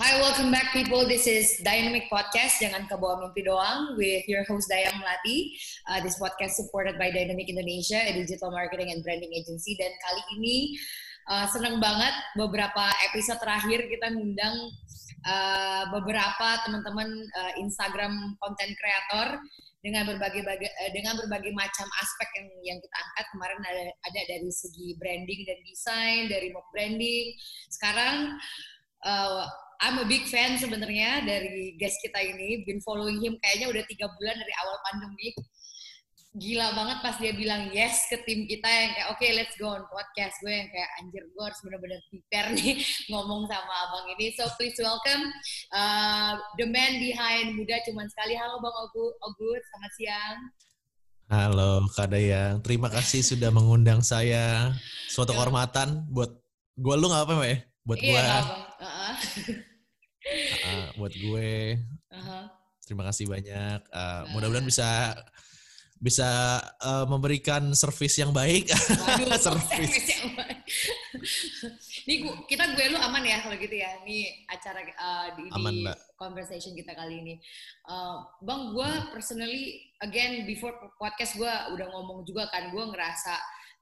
Hi, welcome back people. This is Dynamic Podcast, Jangan ke bawah mimpi doang, with your host Dayang Melati. Uh, this podcast supported by Dynamic Indonesia, a digital marketing and branding agency. Dan kali ini uh, senang banget beberapa episode terakhir kita ngundang uh, beberapa teman-teman uh, Instagram content creator dengan berbagai uh, dengan berbagai macam aspek yang yang kita angkat kemarin ada ada dari segi branding dan desain dari mock branding sekarang uh, I'm a big fan sebenarnya dari guest kita ini. Been following him kayaknya udah tiga bulan dari awal pandemi. Gila banget pas dia bilang yes ke tim kita yang kayak oke okay, let's go on podcast gue yang kayak anjir gue harus bener-bener prepare nih ngomong sama abang ini. So please welcome uh, the man behind muda cuman sekali. Halo Bang Ogut, Ogut selamat siang. Halo Kak Dayang, terima kasih sudah mengundang saya. Suatu kehormatan buat gue lu nggak apa-apa ya? Buat gue. Iya, uh uh, buat gue. Uh-huh. Terima kasih banyak. Uh, uh. Mudah-mudahan bisa bisa uh, memberikan service yang baik. Waduh, service yang baik. Ini kita gue lu aman ya kalau gitu ya. Ini acara uh, di, aman, di conversation kita kali ini. Uh, bang, gue personally again before podcast gue udah ngomong juga kan gue ngerasa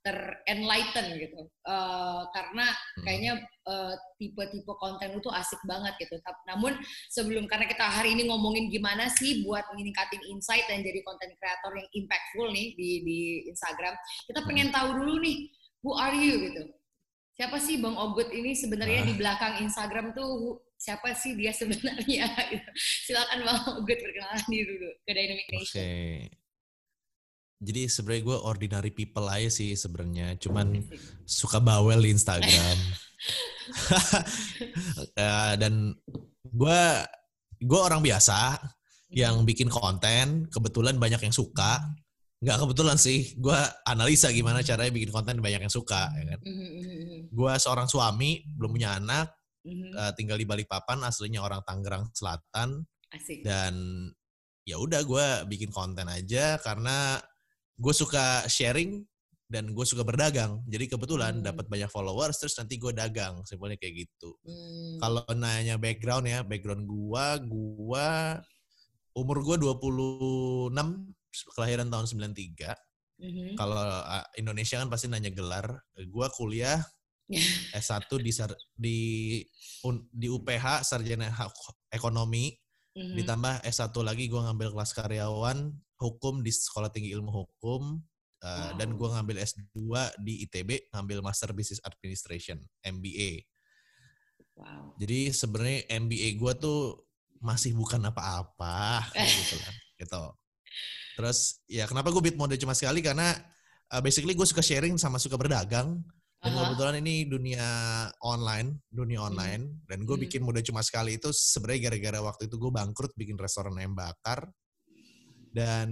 terenlighten gitu uh, karena hmm. kayaknya uh, tipe-tipe konten itu asik banget gitu. Namun sebelum karena kita hari ini ngomongin gimana sih buat meningkatin insight dan jadi konten kreator yang impactful nih di di Instagram, kita pengen hmm. tahu dulu nih who are you gitu. Siapa sih Bang Ogut ini sebenarnya di ah. belakang Instagram tuh siapa sih dia sebenarnya? Silakan Bang Ogut perkenalan diri dulu ke Dynamic Nation. Okay jadi sebenarnya gue ordinary people aja sih sebenarnya. Cuman suka bawel di Instagram. Uh, dan gue gue orang biasa yang bikin konten kebetulan banyak yang suka. Nggak kebetulan sih gue analisa gimana caranya bikin konten banyak yang suka ya kan? Gue seorang suami belum punya anak uh, tinggal di Balikpapan aslinya orang Tangerang Selatan. Asik. dan ya udah gue bikin konten aja karena gue suka sharing dan gue suka berdagang. Jadi kebetulan hmm. dapat banyak followers terus nanti gue dagang. Simpelnya kayak gitu. Hmm. Kalau nanya background ya, background gue, gue umur gue 26, kelahiran tahun 93. Mm-hmm. Kalau Indonesia kan pasti nanya gelar. Gue kuliah S1 di di di UPH sarjana ekonomi. Mm-hmm. Ditambah S1 lagi gue ngambil kelas karyawan hukum di Sekolah Tinggi Ilmu Hukum uh, wow. dan gue ngambil S2 di ITB ngambil Master Business Administration MBA. Wow. Jadi sebenarnya MBA gue tuh masih bukan apa-apa gitu lah. Gitu. Terus ya kenapa gue bit mode cuma sekali karena uh, basically gue suka sharing sama suka berdagang. Dan uh-huh. kebetulan ini dunia online, dunia hmm. online, hmm. dan gue hmm. bikin muda cuma sekali itu sebenarnya gara-gara waktu itu gue bangkrut bikin restoran ayam bakar dan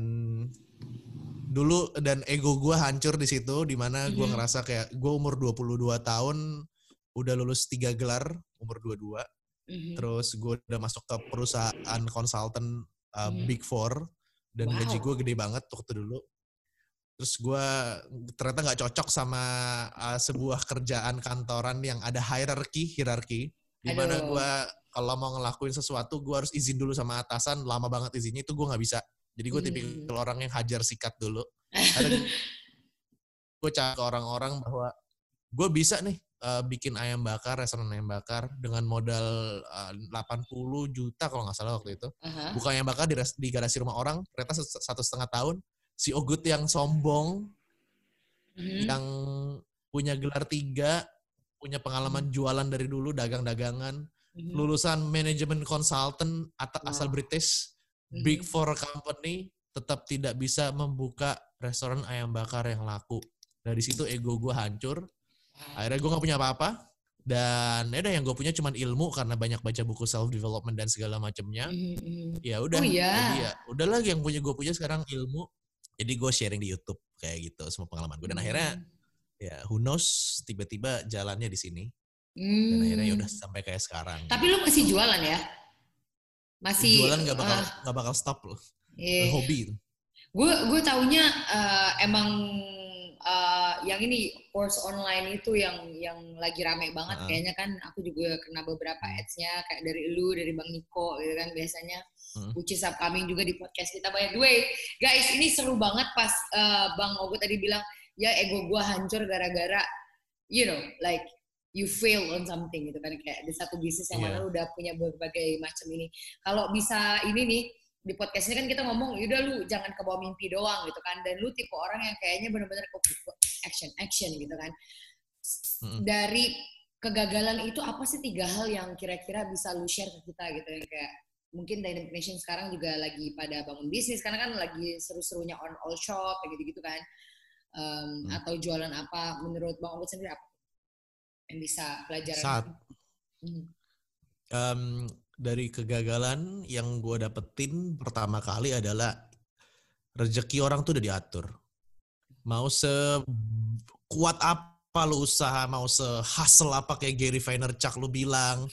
dulu dan ego gue hancur di situ di mana gue mm-hmm. ngerasa kayak gue umur 22 tahun udah lulus tiga gelar umur 22 mm-hmm. terus gue udah masuk ke perusahaan konsultan uh, mm-hmm. big four dan wow. gaji gue gede banget waktu dulu terus gue ternyata nggak cocok sama uh, sebuah kerjaan kantoran yang ada hierarki hierarki di mana gue kalau mau ngelakuin sesuatu gue harus izin dulu sama atasan lama banget izinnya itu gue nggak bisa jadi gue tipikal hmm. orang yang hajar sikat dulu. gue ke orang-orang bahwa gue bisa nih eh, bikin ayam bakar, restoran ayam bakar dengan modal eh, 80 juta kalau nggak salah waktu itu. Aha. Buka ayam bakar di, di garasi rumah orang, ternyata satu setengah tahun si Ogut yang sombong, Mhm. yang punya gelar tiga, punya pengalaman jualan dari dulu, dagang-dagangan, Mhm. lulusan manajemen consultant atau asal Wow. British. Big four company, tetap tidak bisa membuka restoran ayam bakar yang laku. Dari situ ego gue hancur. Akhirnya gue gak punya apa-apa. Dan ya udah yang gue punya cuma ilmu karena banyak baca buku self development dan segala macamnya. Ya udah. Oh, iya. Jadi ya udah lagi yang punya gue punya sekarang ilmu. Jadi gue sharing di YouTube kayak gitu semua pengalaman gue. Dan akhirnya ya who knows tiba-tiba jalannya di sini. Dan akhirnya ya Hmm. udah sampai kayak sekarang. Tapi lu masih jualan ya? Masih jualan nggak bakal ah, nggak bakal stop loh. iya. Hobi itu. Gue gue taunya eh, emang eh, yang ini course online itu yang yang lagi rame banget Ah. kayaknya kan aku juga kena beberapa ads-nya kayak dari lu dari Bang Niko gitu kan biasanya Hmm. which is upcoming juga di podcast kita by the way guys ini seru banget pas eh, Bang Ogo tadi bilang ya ego gue hancur gara-gara you know like you fail on something gitu kan kayak di satu bisnis yang mana Iya. lu udah punya berbagai macam ini. Kalau bisa ini nih di podcast ini kan kita ngomong yaudah lu jangan ke bawah mimpi doang gitu kan. Dan lu tipe orang yang kayaknya bener-bener action action gitu kan. Dari kegagalan itu apa sih tiga hal yang kira-kira bisa lu share ke kita gitu yang kayak mungkin Dynamic Nation sekarang juga lagi pada bangun bisnis karena kan lagi seru-serunya on all shop kayak gitu-gitu kan. Um, Hmm. atau jualan apa menurut Bang Obet sendiri apa yang bisa pelajaran Saat Hmm. em, dari kegagalan yang gue dapetin pertama kali adalah rezeki orang tuh udah diatur. Mau sekuat apa lu usaha, mau se-hustle apa kayak Gary Vaynerchuk lu bilang,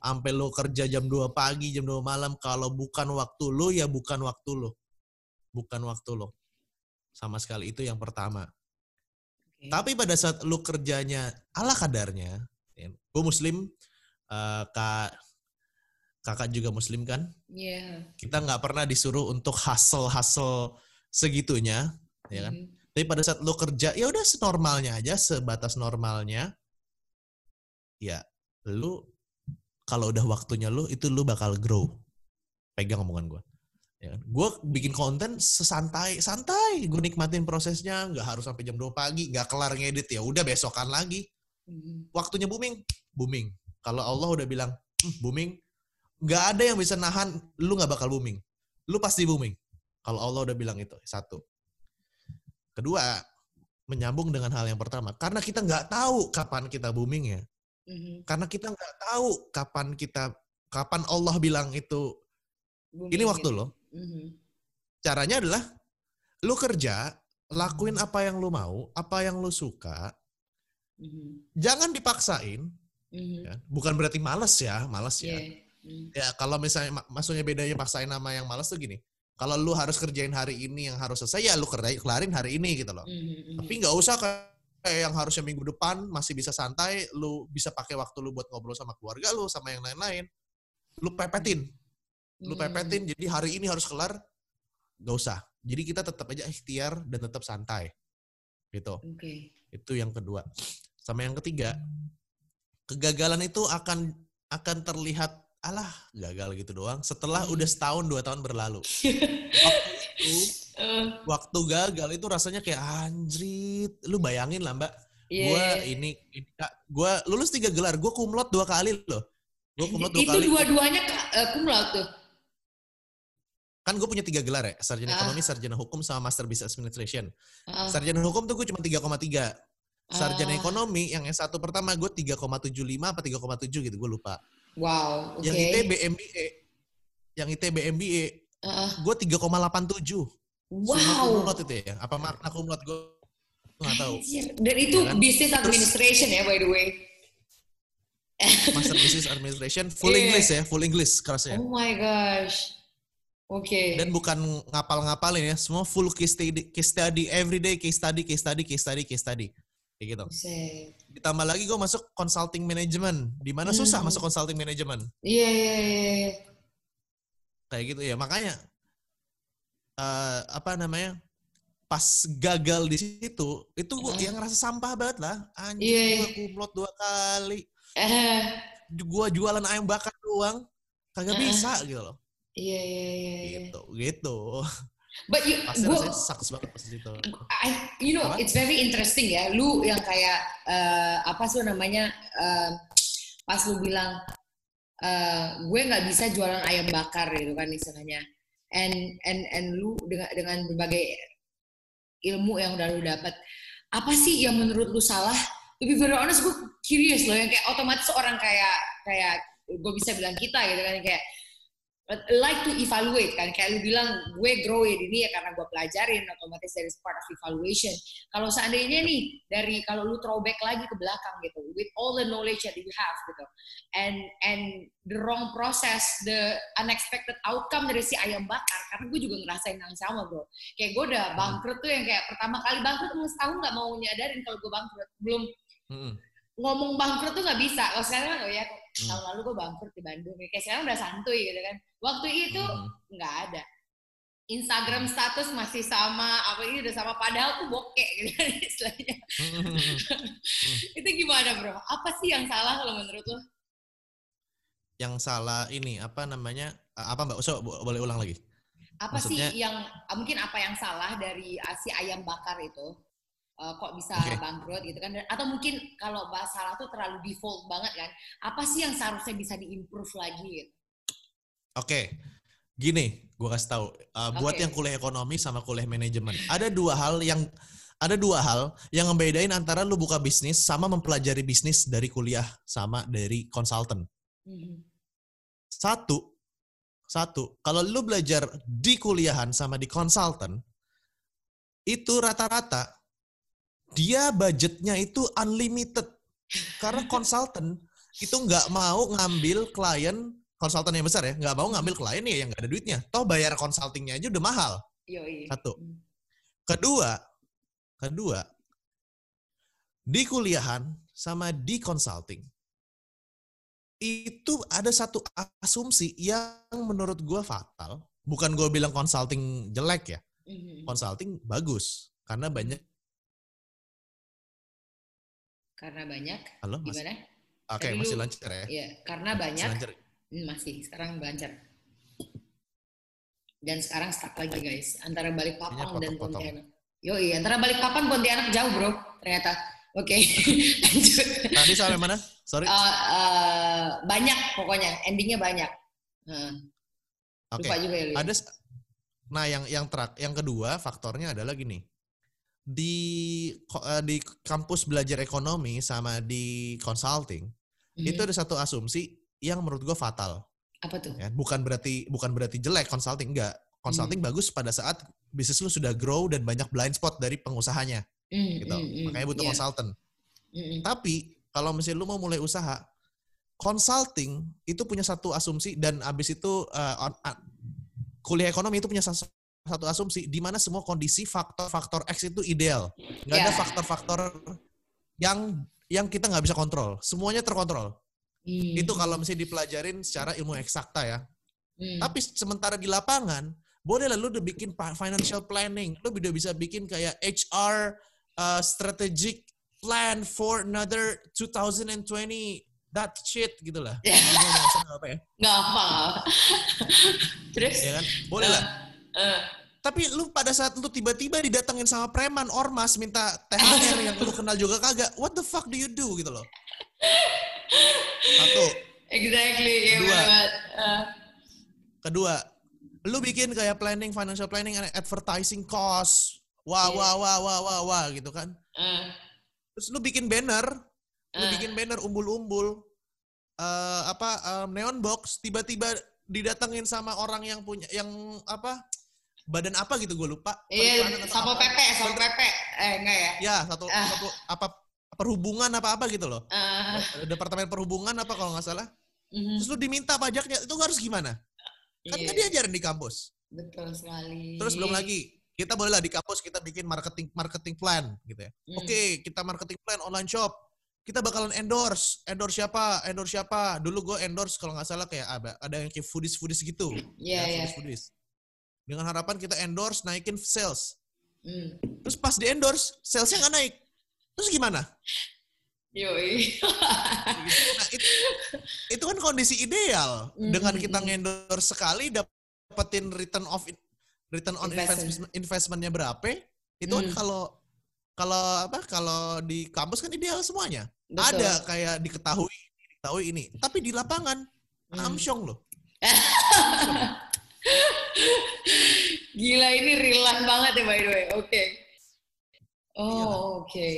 sampai lu kerja jam 2 pagi, jam 2 malam, kalau bukan waktu lu ya bukan waktu lu. Bukan waktu lu. Sama sekali itu yang pertama. Oke. Tapi pada saat lu kerjanya ala kadarnya, gue muslim, eh, kak kakak juga muslim kan, Iya. kita nggak pernah disuruh untuk hustle hustle segitunya, ya kan? Mhm. Tapi pada saat lu kerja, ya udah senormalnya aja, sebatas normalnya, ya lu kalau udah waktunya lu itu lu bakal grow. Pegang omongan gue. Ya kan? Gue bikin konten sesantai, santai. Gue nikmatin prosesnya, nggak harus sampai jam 2 pagi, nggak kelar ngedit ya udah besokan lagi. Mhm. Waktunya booming, booming. Kalau Allah udah bilang "Hmm, booming, nggak ada yang bisa nahan, lu nggak bakal booming. Lu pasti booming. Kalau Allah udah bilang itu satu. Kedua, menyambung dengan hal yang pertama, karena kita nggak tahu kapan kita booming ya. Mhm. Karena kita nggak tahu kapan kita, kapan Allah bilang itu. Booming Ini waktu gitu. lo. Mhm. Caranya adalah lu kerja, lakuin apa yang lu mau, apa yang lu suka. Mhm. Jangan dipaksain. Mhm. Ya. Bukan berarti males ya, males ya. Iya. Mhm. Ya kalau misalnya mak- maksudnya bedanya paksain sama yang males tuh gini. Kalau lu harus kerjain hari ini yang harus selesai ya lu kerjain kelarin hari ini gitu loh. Mhm. Mhm. Tapi nggak usah kayak yang harusnya minggu depan masih bisa santai, lu bisa pakai waktu lu buat ngobrol sama keluarga lu sama yang lain-lain. Lu pepetin, lu Mhm. pepetin. Jadi hari ini harus kelar, nggak usah. Jadi kita tetap aja ikhtiar dan tetap santai. Gitu. Oke. Itu yang kedua. Sama yang ketiga, kegagalan itu akan akan terlihat alah gagal gitu doang setelah Hmm. udah setahun dua tahun berlalu. Waktu itu, Eh, waktu gagal itu rasanya kayak anjrit. Lu bayangin lah mbak, iya, gue iya. ini, ini gue lulus tiga gelar, gue kumlot dua kali loh. Gue kumlot dua itu kali. dua-duanya uh, cum laude tuh. Kan gue punya tiga gelar ya, sarjana Ah. ekonomi, sarjana hukum, sama master business administration. Ah, Sarjana hukum tuh gue cuma 3,3. Sarjana ah. ekonomi yang yang satu pertama gue 3,75 apa 3,7 gitu, gue lupa. Wow, oke. Yang ITB MBA, yang ITB MBA, Ah, gue 3,87. Semua wow. kumlot itu ya. Apa makna kumlot gue nggak tahu. Dan itu Ya kan? business administration ya by the way. Master Business Administration, full Iya. English ya, full English kelasnya. Oh my gosh. Oke. Dan bukan ngapal-ngapalin ya, semua full case study, case study every day, case study, case study, case study, case study. Kayak gitu. Buset. Ditambah lagi gue masuk consulting management, di mana susah Hmm. masuk consulting management. Iya iya iya. Kayak gitu ya, makanya eh apa namanya? pas gagal di situ itu gua Ah. yang ngerasa sampah banget lah anjing Iya, gua iya. kumlot dua kali Eh, gua jualan ayam bakar doang kagak Ah. bisa gitu loh iya iya iya. iya. gitu gitu But you, pasti gua, sucks banget pas di situ I, you know, Apa? it's very interesting ya. Lu yang kayak eh, apa sih namanya? eh, pas lu bilang eh, gue nggak bisa jualan ayam bakar gitu kan istilahnya. And and and lu dengan dengan berbagai ilmu yang udah lu dapat, apa sih yang menurut lu salah? To be very honest, gue curious loh yang kayak otomatis orang kayak kayak gue bisa bilang kita gitu kan kayak like to evaluate kan. Kayak lu bilang gue grow ini ya karena gue pelajarin otomatis dari part of evaluation. Kalau seandainya nih dari kalau lu throwback lagi ke belakang gitu with all the knowledge that you have gitu and and the wrong process the unexpected outcome dari si ayam bakar karena gue juga ngerasain yang sama bro. Kayak gue udah bangkrut tuh yang kayak pertama kali bangkrut emang setahun nggak mau nyadarin kalau gue bangkrut. Belum Mm-mm. ngomong bangkrut tuh nggak bisa. Kalau sekarang oh ya Hmm. tahun lalu gue bangkrut di Bandung kayak sekarang udah santuy gitu kan. Waktu itu Mm. nggak ada. Instagram status masih sama apa ini udah sama padahal tuh bokeh gitu kan istilahnya. Mm-mm. itu gimana bro? Apa sih yang salah kalau menurut lo? Yang salah ini apa namanya apa mbak? So, bo- boleh ulang lagi. Apa Maksudnya- sih yang mungkin apa yang salah dari si ayam bakar itu Eh, kok bisa Oke. bangkrut gitu kan atau mungkin kalau salah tuh terlalu default banget kan apa sih yang seharusnya bisa diimprove lagi gitu? Oke, gini, gua kasih tahu. Uh, Buat Oke. yang kuliah ekonomi sama kuliah manajemen, ada dua hal yang ada dua hal yang ngebedain antara lu buka bisnis sama mempelajari bisnis dari kuliah sama dari konsultan. Mhm. Satu, satu, kalau lu belajar di kuliahan sama di konsultan, itu rata-rata dia budgetnya itu unlimited. Karena konsultan itu nggak mau ngambil klien konsultan yang besar ya, nggak mau ngambil klien ya yang nggak ada duitnya. Toh bayar konsultingnya aja udah mahal. Yoi. Satu. Hmm. Kedua, kedua, di kuliahan sama di consulting itu ada satu asumsi yang menurut gue fatal. Bukan gue bilang consulting jelek ya, Mhm. consulting bagus karena banyak. Karena banyak, Halo, mas. gimana? Oke, Tadi masih lancar ya. Iya, karena Masih banyak, lancar. Hmm, masih sekarang lancar. Dan sekarang stuck lagi guys, antara Balikpapan Kayaknya dan. Pontianak. Yoi, antara Balikpapan Pontianak jauh bro, ternyata. Oke, lanjut. Tadi sampai mana? Sorry. Eh, eh, banyak pokoknya, endingnya banyak. Nah, Oke. Lupa juga ya ya? Ada nah yang yang terak yang kedua faktornya adalah gini. Di eh, di kampus belajar ekonomi sama di consulting Mhm. itu ada satu asumsi yang menurut gue fatal Apa tuh? ya. Bukan berarti bukan berarti jelek consulting enggak. Consulting Hmm. bagus pada saat bisnis lu sudah grow dan banyak blind spot dari pengusahanya Hmm, gitu. hmm, hmm, Makanya butuh iya. consultant. Hmm, hmm. Tapi kalau misalnya lu mau mulai usaha, consulting itu punya satu asumsi dan abis itu uh, on- a- kuliah ekonomi itu punya sas- satu asumsi di mana semua kondisi faktor-faktor X itu ideal. Nggak ada Ya. faktor-faktor yang yang kita nggak bisa kontrol. Semuanya terkontrol. Hmm, Itu kalau misalnya dipelajarin secara ilmu eksakta ya. hmm. Tapi sementara di lapangan, boleh lah lu udah bikin financial planning, lu udah bisa bikin kayak HR uh, strategic plan for another 2020 that shit gitu lah. Asal nggak apa ya? nggak apa. Terus? Ya kan? Boleh lah. Eh, Tapi lu pada saat lu tiba-tiba didatengin sama preman ormas minta THR yang lu kenal juga kagak, what the fuck do you do gitu loh. Satu. exactly, Kedua. Eh, Kedua, lu bikin kayak planning, financial planning, and advertising cost. Wah, Iya. wah, wah, wah, wah, wah, gitu kan. eh, Terus lu bikin banner, lu eh. bikin banner umbul-umbul, eh apa em, neon box, tiba-tiba didatengin sama orang yang punya, yang apa, badan apa gitu gue lupa. Iya, apa. PP, sama PP. Eh, enggak ya? Ya, satu, Ah. satu apa perhubungan apa apa gitu loh. Eh, Departemen perhubungan apa kalau nggak salah. mhm. Terus lu diminta pajaknya, itu harus gimana? Kan Iya, nggak diajarin di kampus. betul sekali. Terus belum lagi, kita boleh lah di kampus kita bikin marketing marketing plan gitu ya. Hmm. Oke, kita marketing plan online shop. Kita bakalan endorse. Endorse siapa? Endorse siapa? Dulu gue endorse kalau nggak salah kayak ada, ada yang kayak foodies-foodies gitu. Iya, Ya, iya. foodies-foodies. Dengan harapan kita endorse naikin sales. Hmm. Terus pas di endorse, salesnya nggak naik. Terus gimana? Yoi. Nah, itu, itu kan kondisi ideal. Mm, Dengan kita ngendorse sekali dapetin return of return on Investment. investment investmentnya berapa? Itu kan Mm. kalau kalau apa? Kalau di kampus kan ideal semuanya. Betul. Ada kayak diketahui, diketahui ini. Tapi di lapangan Hmm. amsyong loh. Gila ini rilan banget ya by the way. Oke. Iya kan? Oh, oke.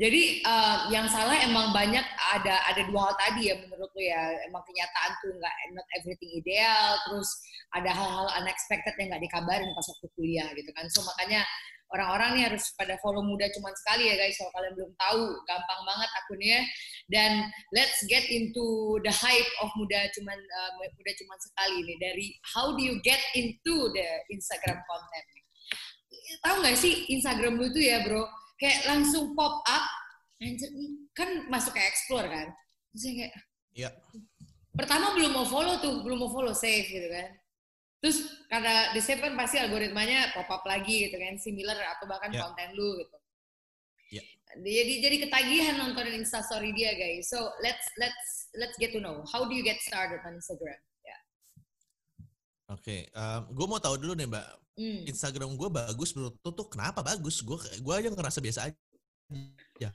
Jadi eh, yang salah emang banyak ada ada dua hal tadi ya menurut lu ya. Emang kenyataan tuh nggak not everything ideal, terus ada hal-hal unexpected yang nggak dikabarin pas waktu kuliah gitu kan. So makanya orang-orang nih harus pada follow muda cuman sekali ya guys. Kalau kalian belum tahu, gampang banget akunnya. Dan let's get into the hype of muda cuman eh, muda cuman sekali nih dari how do you get into the Instagram content. Tahu nggak sih Instagram lu tuh ya bro, kayak langsung pop up, anjir kan masuk ke explore kan. Terus kayak Iya. pertama belum mau follow tuh, belum mau follow save gitu kan. Terus karena di save kan pasti algoritmanya pop up lagi gitu kan, similar atau bahkan Ya. konten lu gitu. Ya. Jadi jadi ketagihan nontonin instastory dia guys. So let's let's let's get to know how do you get started on Instagram? Ya. Oke, gue mau tahu dulu nih mbak, Hmm. Instagram gue bagus menurut lu tuh kenapa bagus? Gue gue aja ngerasa biasa aja.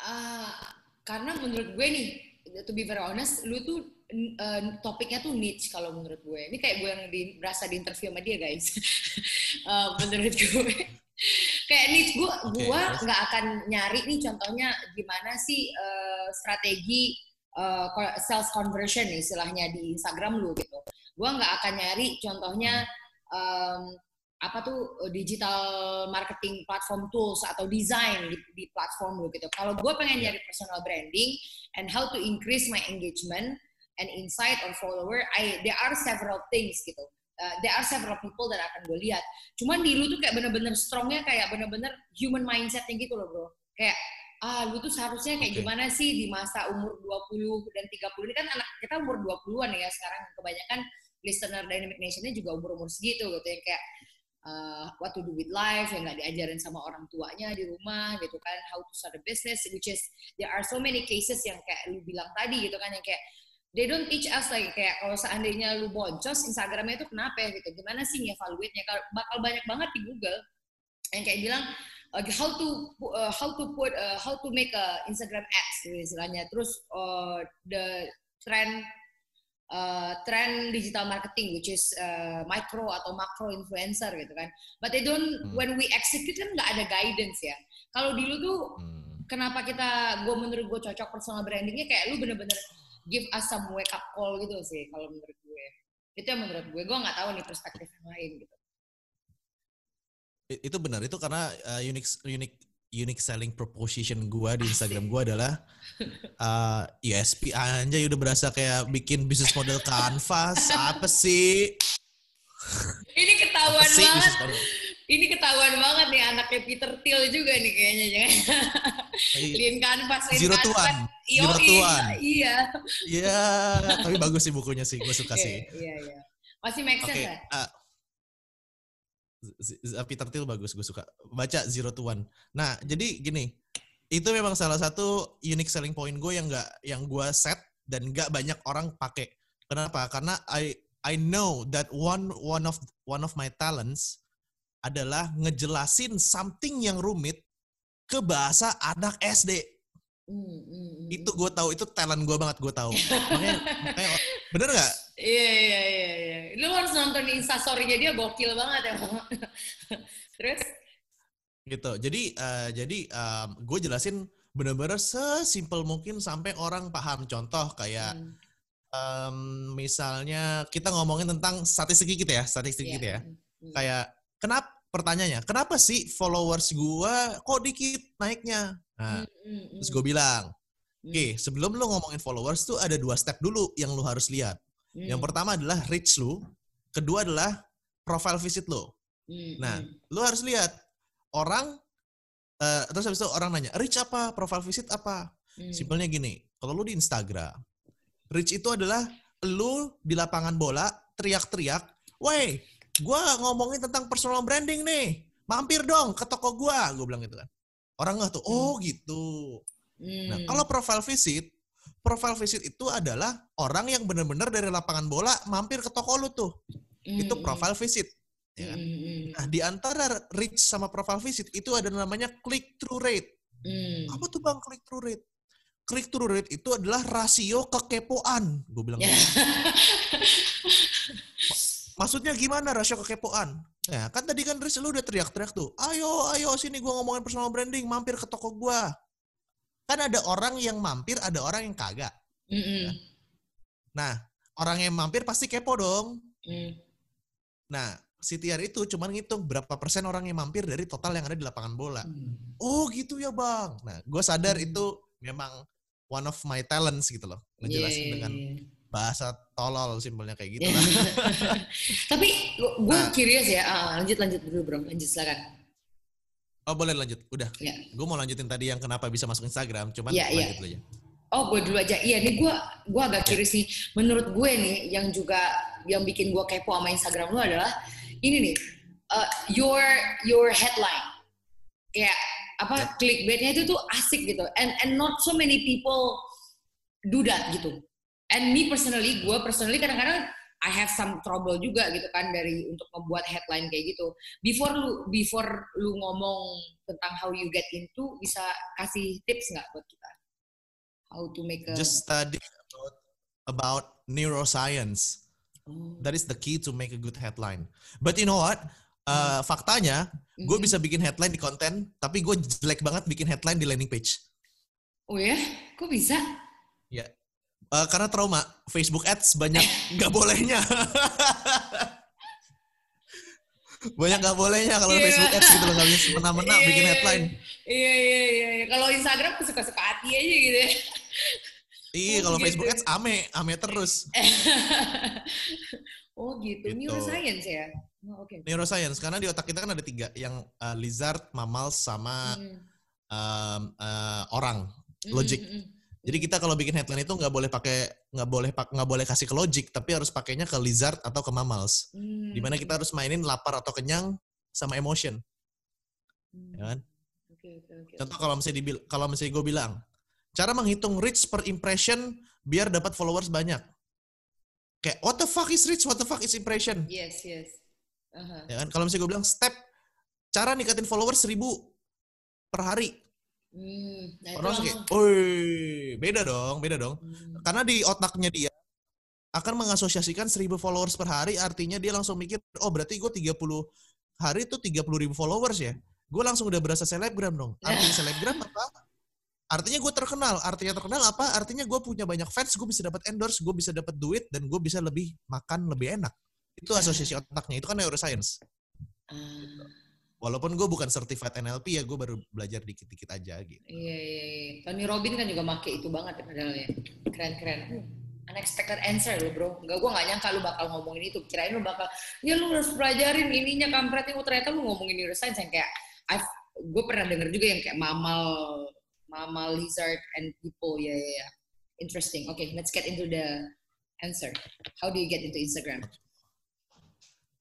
Ah, karena menurut gue nih, to be very honest, lu tuh eh, topiknya tuh niche kalau menurut gue. Ini kayak gue yang di, berasa di interview sama dia guys. Eh, menurut gue. kayak niche gue, Oke, gue nggak akan nyari nih contohnya gimana sih eh, strategi co- sales conversion nih istilahnya di Instagram lu gitu. Gue nggak akan nyari contohnya em, apa tuh digital marketing platform tools atau design di, di platform lu gitu. Kalau gue pengen Iya. nyari personal branding and how to increase my engagement and insight on follower, I there are several things gitu. Uh, there are several people that akan gue lihat. Cuman di lu tuh kayak bener-bener strongnya kayak bener-bener human mindsetnya gitu loh bro. Kayak ah lu tuh seharusnya kayak Oke. gimana sih di masa umur 20 dan 30 ini kan anak kita umur 20-an ya sekarang kebanyakan listener Dynamic Nation-nya juga umur-umur segitu gitu yang kayak uh, what to do with life yang nggak diajarin sama orang tuanya di rumah gitu kan how to start a business which is there are so many cases yang kayak lu bilang tadi gitu kan yang kayak they don't teach us like kayak kalau seandainya lu boncos Instagramnya itu kenapa ya gitu? Gimana sih ngevaluate-nya Kalau bakal banyak banget di Google yang kayak bilang uh, how to uh, how to put uh, how to make a Instagram ads gitu istilahnya. Terus uh, the trend uh, trend digital marketing which is uh, micro atau macro influencer gitu kan. But they don't Hmm. when we execute kan nggak ada guidance ya. Kalau di lu tuh Hmm. kenapa kita gue menurut gue cocok personal brandingnya kayak lu bener-bener give us some wake up call gitu sih kalau menurut gue. Itu yang menurut gue. Gue nggak tahu nih perspektif yang lain gitu. Itu benar. Itu karena uh, unique unique unique selling proposition gua di Instagram gua adalah uh, USP anjay udah berasa kayak bikin bisnis model kanvas. Apa sih? ini Apa ketahuan sih banget? Ini ketahuan banget nih anaknya Peter Thiel juga nih kayaknya jangan Iya. Lean Canvas Lean Zero. Yoi, Zero to one. iya Iya, tapi bagus sih bukunya sih, gue suka sih. iya iya masih make sense ya uh, Z- Z- Peter Thiel bagus, gue suka. Baca Zero to One. Nah, jadi gini, itu memang salah satu unique selling point gue yang nggak, yang gue set dan nggak banyak orang pakai. Kenapa? Karena I I know that one one of one of my talents adalah ngejelasin something yang rumit ke bahasa anak SD. Hmm, hmm, hmm. Itu gue tahu, itu talent gue banget gue tahu. Makanya, makanya bener nggak? Iya iya iya iya. Lu harus nonton instastory-nya dia gokil banget ya. Terus? gitu jadi eh, jadi gue jelasin bener-bener sesimpel mungkin sampai orang paham contoh kayak Hmm, em, misalnya kita ngomongin tentang statistik gitu ya statistik iya. gitu ya hmm. kayak kenapa pertanyaannya kenapa sih followers gua kok dikit naiknya? Nah Hmm, hmm, terus hmm. gue bilang oke sebelum lu ngomongin followers tuh ada dua step dulu yang lu harus lihat. Yang pertama adalah reach lu kedua adalah profile visit hmm, nah, lu harus lihat orang eh, terus habis itu orang nanya reach apa? Profile visit apa? Simpelnya gini kalau lu di Instagram reach itu adalah lu di lapangan bola teriak-teriak woi gua ngomongin tentang personal branding nih mampir dong ke toko gua, gue bilang gitu kan. Orang nggak tuh, oh gitu. Nah, Hmm. kalau profile visit, profile visit itu adalah orang yang benar-benar dari lapangan bola mampir ke toko lu tuh. Itu Hmm. profile visit. Ya kan? Hmm, hmm, Nah, di antara reach sama profile visit itu ada namanya click through rate. hmm. Apa tuh Bang click through rate? Click through rate itu adalah rasio kekepoan. Gue bilang Ya. Maksudnya gimana rasio kekepoan? Ya, kan tadi kan Riz lu udah teriak-teriak tuh. Ayo, ayo sini gua ngomongin personal branding, mampir ke toko gua. Kan ada orang yang mampir, ada orang yang kagak. Hmm, hmm. Nah, orang yang mampir pasti kepo dong. Hmm. Nah, CTR itu cuma ngitung berapa persen orang yang mampir dari total yang ada di lapangan bola. Hmm. Oh gitu ya bang. Nah, gue sadar Hmm. itu memang one of my talents gitu loh. Ngejelasin iya, dengan iya. Bahasa tolol simpelnya kayak gitu lah. Tapi gue Nah. curious ya, Ah, lanjut lanjut dulu bro, lanjut silakan. Oh boleh lanjut, udah. Ya. Gue mau lanjutin tadi yang kenapa bisa masuk Instagram, cuman Iya, iya. lanjut dulu aja. Oh, gue dulu aja. Iya, nih gue gua agak curious nih. Menurut gue nih, yang juga yang bikin gue kepo sama Instagram lu adalah ini nih, uh, your your headline. Kayak apa clickbaitnya itu tuh asik gitu. And and not so many people do that gitu. And me personally, gue personally kadang-kadang I have some trouble juga gitu kan dari untuk membuat headline kayak gitu. Before lu before lu ngomong tentang how you get into, bisa kasih tips nggak buat kita? How to make a Just study about, about neuroscience. Oh. That is the key to make a good headline. But you know what? Uh, faktanya, gue Mhm. bisa bikin headline di konten, tapi gue jelek banget bikin headline di landing page. Oh ya? Kok bisa? Uh, karena trauma Facebook Ads banyak nggak bolehnya. banyak nggak bolehnya kalau Iya. Facebook Ads gitu loh nggak bisa semena-mena Iya, bikin iya, headline. Iya iya iya. Kalau Instagram suka-suka hati aja gitu. ya. Iya, Oh, kalau gitu. Facebook Ads ame, ame terus. oh gitu. Gitu. Neuroscience ya. Oh, Oke. Neuroscience karena di otak kita kan ada tiga, yang uh, lizard, mammals, sama Hmm. um, uh, orang. Hmm, Logic. hmm, hmm. Jadi kita kalau bikin headline itu nggak boleh pakai nggak boleh nggak boleh kasih ke logic, tapi harus pakainya ke lizard atau ke mammals. Hmm. Di mana kita harus mainin lapar atau kenyang sama emotion, Hmm. ya kan? Oke oke oke. Contoh kalau misalnya dibil kalau misalnya gue bilang, cara menghitung reach per impression biar dapat followers banyak. Kayak what the fuck is reach, what the fuck is impression, Yes yes. Aha. ya kan? Kalau misalnya gue bilang step cara ningkatin followers 1000 per hari, Hmm. Nah, orang langsung kayak, langsung- "Woi, beda dong, beda dong." Hmm. Karena di otaknya dia akan mengasosiasikan 1000 followers per hari, artinya dia langsung mikir, oh berarti gue 30 hari itu 30 ribu followers ya. Gue langsung udah berasa selebgram dong. Artinya selebgram apa? Artinya gue terkenal. Artinya terkenal apa? Artinya gue punya banyak fans, gue bisa dapat endorse, gue bisa dapat duit, dan gue bisa lebih makan lebih enak. Itu asosiasi otaknya. Itu kan neuroscience. Ah. Walaupun gue bukan certified NLP ya, gue baru belajar dikit-dikit aja gitu. Iya, iya, iya. Tony Robin kan juga make itu banget ya padahal ya. Keren-keren. Hmm, Unexpected answer lo bro. Enggak, gue gak nyangka lu bakal ngomongin itu. Kirain lu bakal, ya lu harus pelajarin ininya kampretnya. Oh, ternyata lu ngomongin neuroscience yang kayak, gue pernah denger juga yang kayak mamal, mamal, lizard, and people. Ya, ya, ya. Interesting. Oke, let's get into the answer. How do you get into Instagram?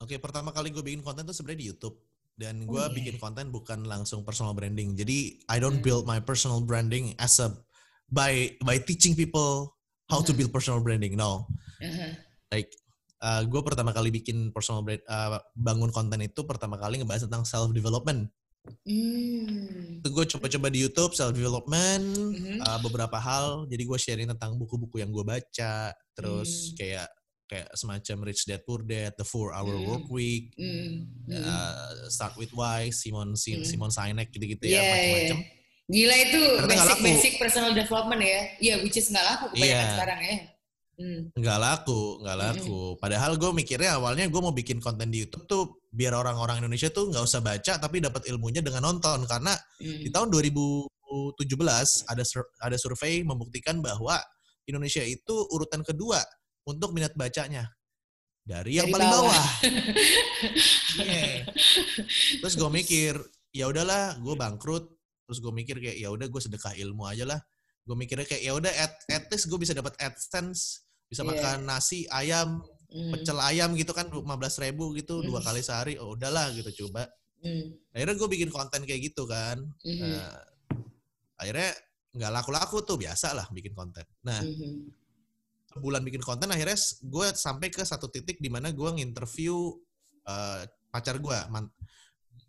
Oke, pertama kali gue bikin konten tuh sebenarnya di YouTube. Dan gue Oh, iya. bikin konten bukan langsung personal branding. Jadi I don't Hmm. build my personal branding as a by by teaching people how to Hmm. build personal branding. No, Aha. like gue pertama kali bikin personal brand, uh, bangun konten itu pertama kali ngebahas tentang self development. Hmm. Itu gue coba-coba di YouTube self development Mhm. uh, beberapa hal. Jadi gue sharing tentang buku-buku yang gue baca, terus Hmm. kayak kayak semacam Rich Dad Poor Dad, The Four Hour Hmm. Work Week, Hmm. Hmm. uh, Start with Why, Simon Si- Hmm. Simon Sinek gitu-gitu Iya, ya macam-macam. iya. Gila itu Ternyata nggak basic laku. basic personal development ya. Iya, which is nggak laku kebanyakan Iya. sekarang ya. Hmm. Nggak laku, nggak laku. Padahal gue mikirnya awalnya gue mau bikin konten di YouTube tuh biar orang-orang Indonesia tuh nggak usah baca tapi dapat ilmunya dengan nonton karena Hmm. di tahun 2017 ada sur- ada survei membuktikan bahwa Indonesia itu urutan kedua untuk minat bacanya dari yang Dari paling bawah. bawah. Iya. Terus gue mikir, ya udahlah, gue bangkrut. Terus gue mikir kayak ya udah gue sedekah ilmu aja lah. Gue mikirnya kayak ya udah at, at least gue bisa dapat AdSense, bisa Iya. makan nasi, ayam, Hmm. pecel ayam gitu kan 15 ribu gitu dua Hmm. kali sehari. Oh udahlah gitu coba. Hmm. Akhirnya gue bikin konten kayak gitu kan. Mhm. Nah, akhirnya nggak laku-laku tuh biasa lah bikin konten. Nah Mhm. Bulan bikin konten akhirnya gue sampai ke satu titik di mana gue nginterview eh, pacar gue,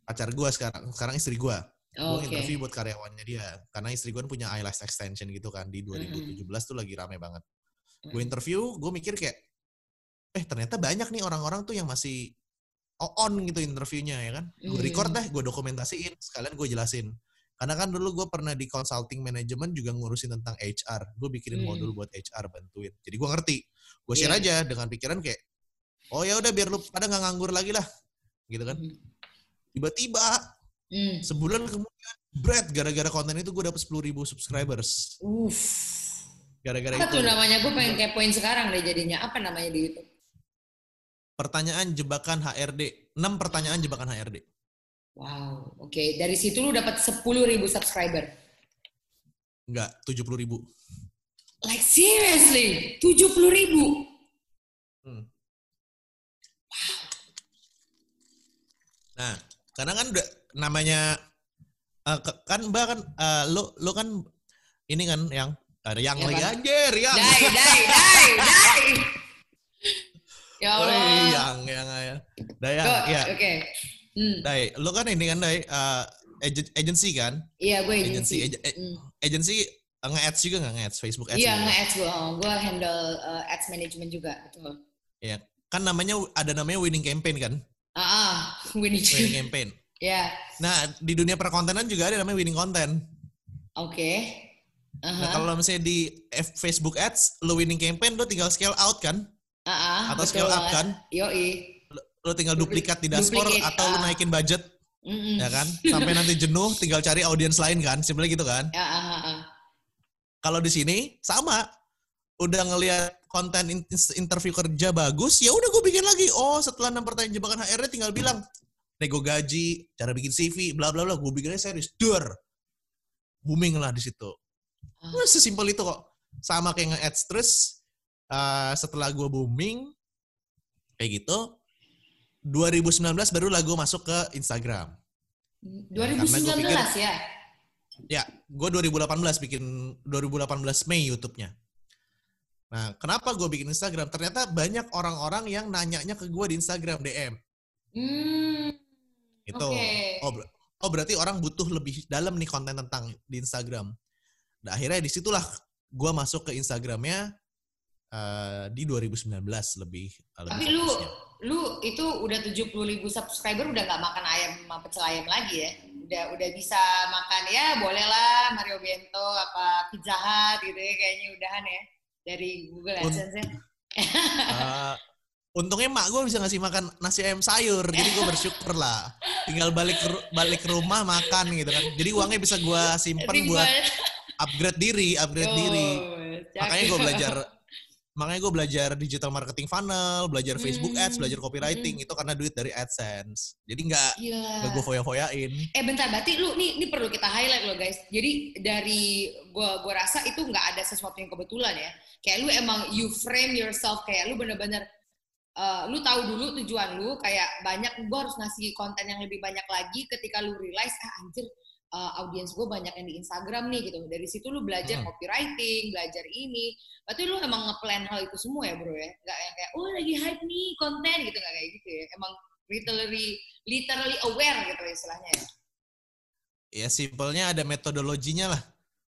pacar gue sekarang sekarang istri gue. Oh, gue Oke. interview buat karyawannya dia karena istri gue punya eyelash extension gitu kan di 2017 tuh lagi rame banget gue Mm. interview gue mikir kayak eh ternyata banyak nih orang-orang tuh yang masih on gitu interviewnya ya kan gue Mm. record deh gue dokumentasiin sekalian gue jelasin karena kan dulu gue pernah di consulting management juga ngurusin tentang HR gue bikinin Mm. modul buat HR bantuin jadi gue ngerti gue share Iya. aja dengan pikiran kayak oh ya udah biar lu pada nggak nganggur lagi lah gitu kan Mhm. tiba-tiba Hmm. sebulan kemudian Brad gara-gara konten itu gue dapet 10.000 ribu subscribers Uff. gara-gara Apa itu tuh namanya? Gue pengen kepoin sekarang deh jadinya. Apa namanya di YouTube? pertanyaan jebakan HRD 6 pertanyaan jebakan HRD Wow. Oke. Dari situ lu dapat 10.000 ribu subscriber. enggak 70.000 ribu Like seriously? 70.000 ribu? Hmm. nah karena kan udah namanya ke- kan mbak kan eh, lo lo kan ini kan yang ada yang Ya, lagi anjir yang Dai, dai, dai, dai. Ya Allah. yang yang ya Dayang, Go, ya Oke. Hmm. Day lo kan ini kan eh, agen- agency kan Iya, gue agency agency. ag- eh, Hmm. agency nge-ads juga nggak nge-ads Facebook ads Iya, nge-ads gue. Oh, gue handle uh, ads management juga. Betul. Iya. kan namanya ada namanya winning campaign kan Ah, ah. Winning. winning campaign Ya. nah di dunia perkontenan juga ada namanya winning content Oke. Nah, Aha. kalau misalnya di F- Facebook Ads, lo winning campaign, lo tinggal scale out kan? Ah, ah, Atau scale up banget. kan? Yoi. Lo tinggal Dupli- duplikat di dashboard duplicate, atau ah. naikin budget, Mm-mm. ya kan? Sampai nanti jenuh, tinggal cari audiens lain kan? Simpelnya gitu kan? Ya, ah, ah, ah. Kalau di sini sama, udah ngelihat konten in- interview kerja bagus, ya udah gue bikin lagi. Oh, setelah enam pertanyaan jebakan HR tinggal bilang nego gaji, cara bikin CV, bla bla bla. Gue bikinnya serius, dur, booming lah di situ. Wah, sesimpel itu kok. Sama kayak nge-ads terus eh, setelah gue booming kayak gitu 2019 baru lah gue masuk ke Instagram. 2019 karena gua pikir- ya? Ya, gue 2018 bikin 2018 Mei YouTube-nya. Nah, kenapa gue bikin Instagram? Ternyata banyak orang-orang yang nanyanya ke gue di Instagram DM. Hmm. Gitu. Oke. Oh, ber- oh, berarti orang butuh lebih dalam nih konten tentang di Instagram. Nah, akhirnya di situlah gue masuk ke Instagramnya eh, di 2019 lebih. lebih Tapi lu fokusnya. Lu itu udah 70 ribu subscriber udah nggak makan ayam sama pecel ayam lagi ya? Udah udah bisa makan ya boleh lah Mario Bento apa Pizza Hut gitu ya kayaknya udahan ya dari Google AdSense ya. Eh, untungnya mak gue bisa ngasih makan nasi ayam sayur, jadi gue bersyukur lah. Tinggal balik ke, balik ke rumah makan gitu kan. Jadi uangnya bisa gue simpen buat upgrade diri, upgrade Oh, diri. Makanya gue cakep. belajar, makanya gue belajar digital marketing funnel, belajar Facebook Ads, Hmm. belajar copywriting itu karena duit dari AdSense. Jadi nggak nggak gue foya-foyain. Eh bentar, berarti lu nih ini perlu kita highlight loh guys. Jadi dari gua gua rasa itu nggak ada sesuatu yang kebetulan ya. Kayak lu emang you frame yourself kayak lu bener-bener eh, lu tahu dulu tujuan lu kayak banyak gua harus ngasih konten yang lebih banyak lagi ketika lu realize ah anjir eh, audiens gue banyak yang di Instagram nih gitu. Dari situ lu belajar Hmm. copywriting, belajar ini. Berarti lu emang ngeplan hal itu semua ya bro ya? Nggak yang kayak, oh lagi hype nih konten gitu, nggak kayak gitu ya. Emang literally, literally aware gitu istilahnya ya. Ya simpelnya ada metodologinya lah.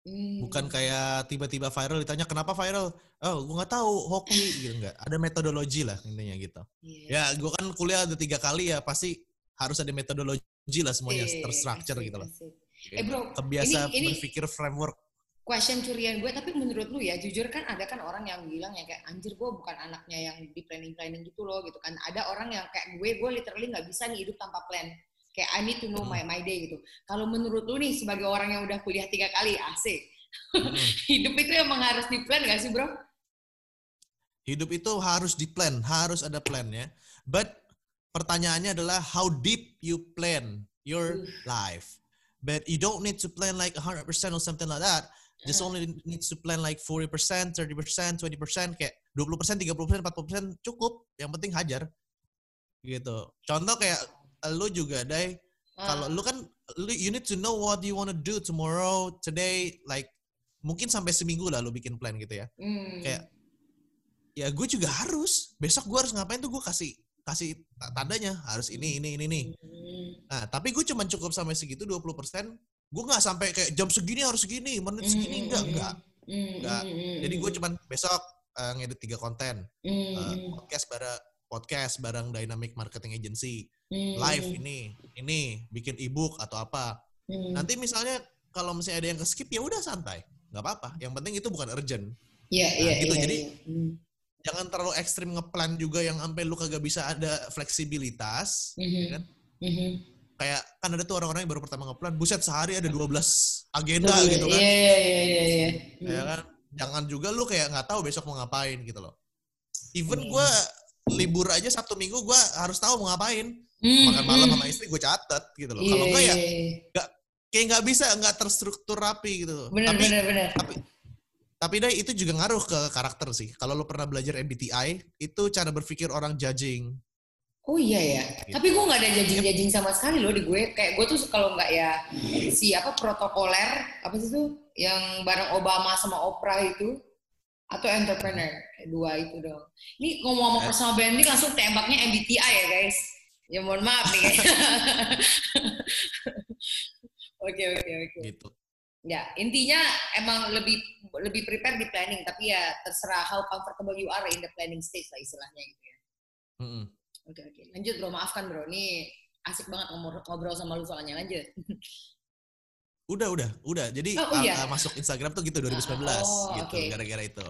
Hmm. Bukan kayak tiba-tiba viral ditanya kenapa viral? Oh, gue nggak tahu hoki gitu nggak. Ada metodologi lah intinya gitu. Iya. Ya, gue kan kuliah ada tiga kali ya, pasti harus ada metodologi lah semuanya Iya, terstructure asik, gitu lah. asik. Eh bro, Kebiasa ini- ini- berpikir framework. question curian gue, tapi menurut lu ya, jujur kan ada kan orang yang bilang ya kayak anjir gue bukan anaknya yang di planning planning gitu loh gitu kan. Ada orang yang kayak gue, gue literally nggak bisa nih hidup tanpa plan. Kayak I need to know my, Hmm. my day gitu. Kalau menurut lu nih sebagai orang yang udah kuliah tiga kali, asik. Mm. hidup itu emang harus di plan gak sih bro? Hidup itu harus di plan, harus ada plan ya. But pertanyaannya adalah how deep you plan your life. But you don't need to plan like 100% or something like that. Just Uh-huh. only needs to plan like 40%, 30%, 20%, kayak 20%, 30%, 40% cukup. Yang penting hajar. Gitu. Contoh kayak lu juga, Dai, kalau Ah. lu kan lu you need to know what you wanna do tomorrow, today, like mungkin sampai seminggu lah lu bikin plan gitu ya. Hmm. kayak- Ya gue juga harus. Besok gue harus ngapain tuh gue kasih kasih ta- tandanya harus ini ini ini nih. Hmm. Nah, tapi gue cuma cukup sampai segitu 20%. Gue nggak sampai kayak jam segini harus segini, menit segini Hmm, enggak, hmm, enggak. Enggak. hmm, hmm, Jadi gue cuman besok eh, ngedit tiga konten. Hmm, podcast bareng podcast bareng Dynamic Marketing Agency, live ini, ini bikin ebook atau apa. Nanti misalnya kalau misalnya ada yang ke skip ya udah santai, nggak apa-apa. Yang penting itu bukan urgent. Iya, Nah, iya, gitu. iya, Jadi, iya. Jangan terlalu ekstrim ngeplan juga yang sampai lu kagak bisa ada fleksibilitas. Mhm. kan? Mhm. Kayak kan ada tuh orang-orang yang baru pertama ngeplan, buset sehari ada 12 agenda gitu kan. Iya, iya, iya, iya, iya. Ya kan? Jangan juga lu kayak nggak tahu besok mau ngapain gitu loh. Even Hmm. gue libur aja Sabtu Minggu gue harus tahu mau ngapain. Hmm, Makan malam sama istri gue catat gitu loh. Iya, Kalau enggak ya iya, iya. kayak nggak bisa nggak terstruktur rapi gitu. Bener, tapi bener, bener. tapi tapi deh itu juga ngaruh ke karakter sih. Kalau lu pernah belajar MBTI, itu cara berpikir orang judging. Oh iya ya. Gitu. Tapi gue nggak ada judging-judging sama sekali loh di gue. Kayak gue tuh kalau nggak ya si apa protokoler apa sih tuh yang bareng Obama sama Oprah itu atau entrepreneur dua itu dong. Ini ngomong-ngomong Eh. personal branding langsung tembaknya MBTI ya guys. Ya mohon maaf nih guys. Oke oke oke. gitu. Ya intinya emang lebih lebih prepare di planning tapi ya terserah how comfortable you are in the planning stage lah istilahnya gitu ya. Mm-mm. Oke oke. Lanjut bro, maafkan bro. Ini asik banget ngobrol, ngobrol sama lu soalnya. Lanjut. Udah, udah, udah. Jadi Oh, iya. uh, masuk Instagram tuh gitu 2019 Oh, gitu gara-gara itu.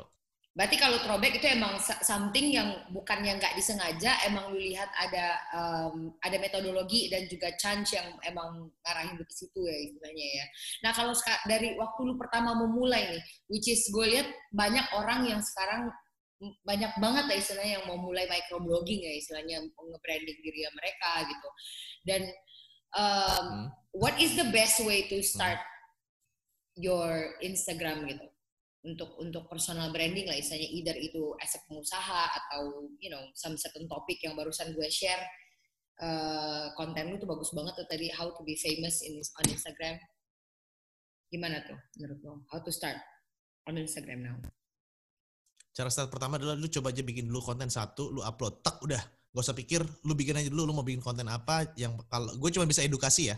Berarti kalau throwback itu emang something yang bukan yang nggak disengaja, emang lu lihat ada um, ada metodologi dan juga chance yang emang ngarahin ke situ ya istilahnya ya. Nah kalau dari waktu lu pertama memulai nih, which is gue lihat banyak orang yang sekarang banyak banget lah istilahnya yang mau mulai microblogging ya istilahnya nge-branding diri mereka gitu. Dan um, Hmm. what is the best way to start your Instagram gitu untuk untuk personal branding lah istilahnya either itu as a pengusaha atau you know some certain topic yang barusan gue share eh, konten lu tuh bagus banget tuh tadi how to be famous in on Instagram gimana tuh menurut lo how to start on Instagram now Cara start pertama adalah lu coba aja bikin dulu konten satu, lu upload, tak udah. Gak usah pikir, lu bikin aja dulu, lu mau bikin konten apa yang kalau gue cuma bisa edukasi ya.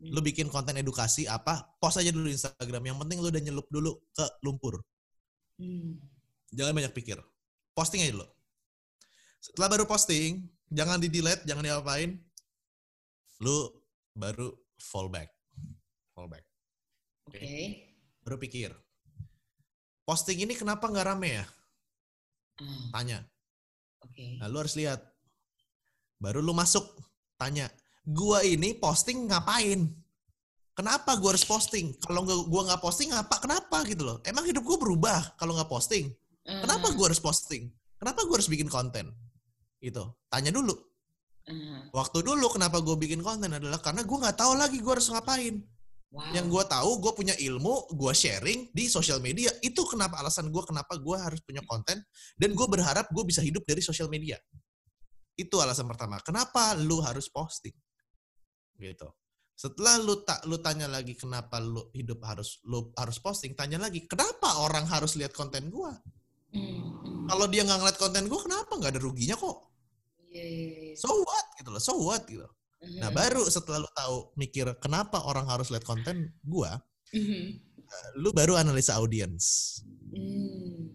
Hmm. Lu bikin konten edukasi apa, post aja dulu di Instagram. Yang penting lu udah nyelup dulu ke lumpur. Hmm. Jangan banyak pikir. Posting aja dulu. Setelah baru posting, jangan di delete, jangan diapain. Lu baru fallback. Fallback. oke Baru pikir. Posting ini kenapa nggak rame ya? Ah, Tanya. oke Nah, lu harus lihat. Baru lu masuk, tanya. Gua ini posting ngapain? Kenapa gua harus posting? Kalau nggak gua nggak posting, apa? Kenapa gitu loh? Emang hidup gua berubah kalau nggak posting? Kenapa gua harus posting? Kenapa gua harus bikin konten? Itu. Tanya dulu. Waktu dulu kenapa gue bikin konten adalah karena gue nggak tahu lagi gue harus ngapain. wow Yang gue tahu gue punya ilmu, gue sharing di sosial media. Itu kenapa alasan gue kenapa gue harus punya konten dan gue berharap gue bisa hidup dari sosial media. Itu alasan pertama. Kenapa lu harus posting? Gitu. Setelah lu tak lu tanya lagi kenapa lu hidup harus lu harus posting, tanya lagi kenapa orang harus lihat konten gue? Hmm, hmm. Kalau dia nggak ngeliat konten gue, kenapa nggak ada ruginya kok? Iya, iya, iya. So what gitu loh, so what gitu. Nah Mhm. baru setelah lu tahu mikir kenapa orang harus lihat konten gua, Mhm. lu baru analisa audiens. Hmm.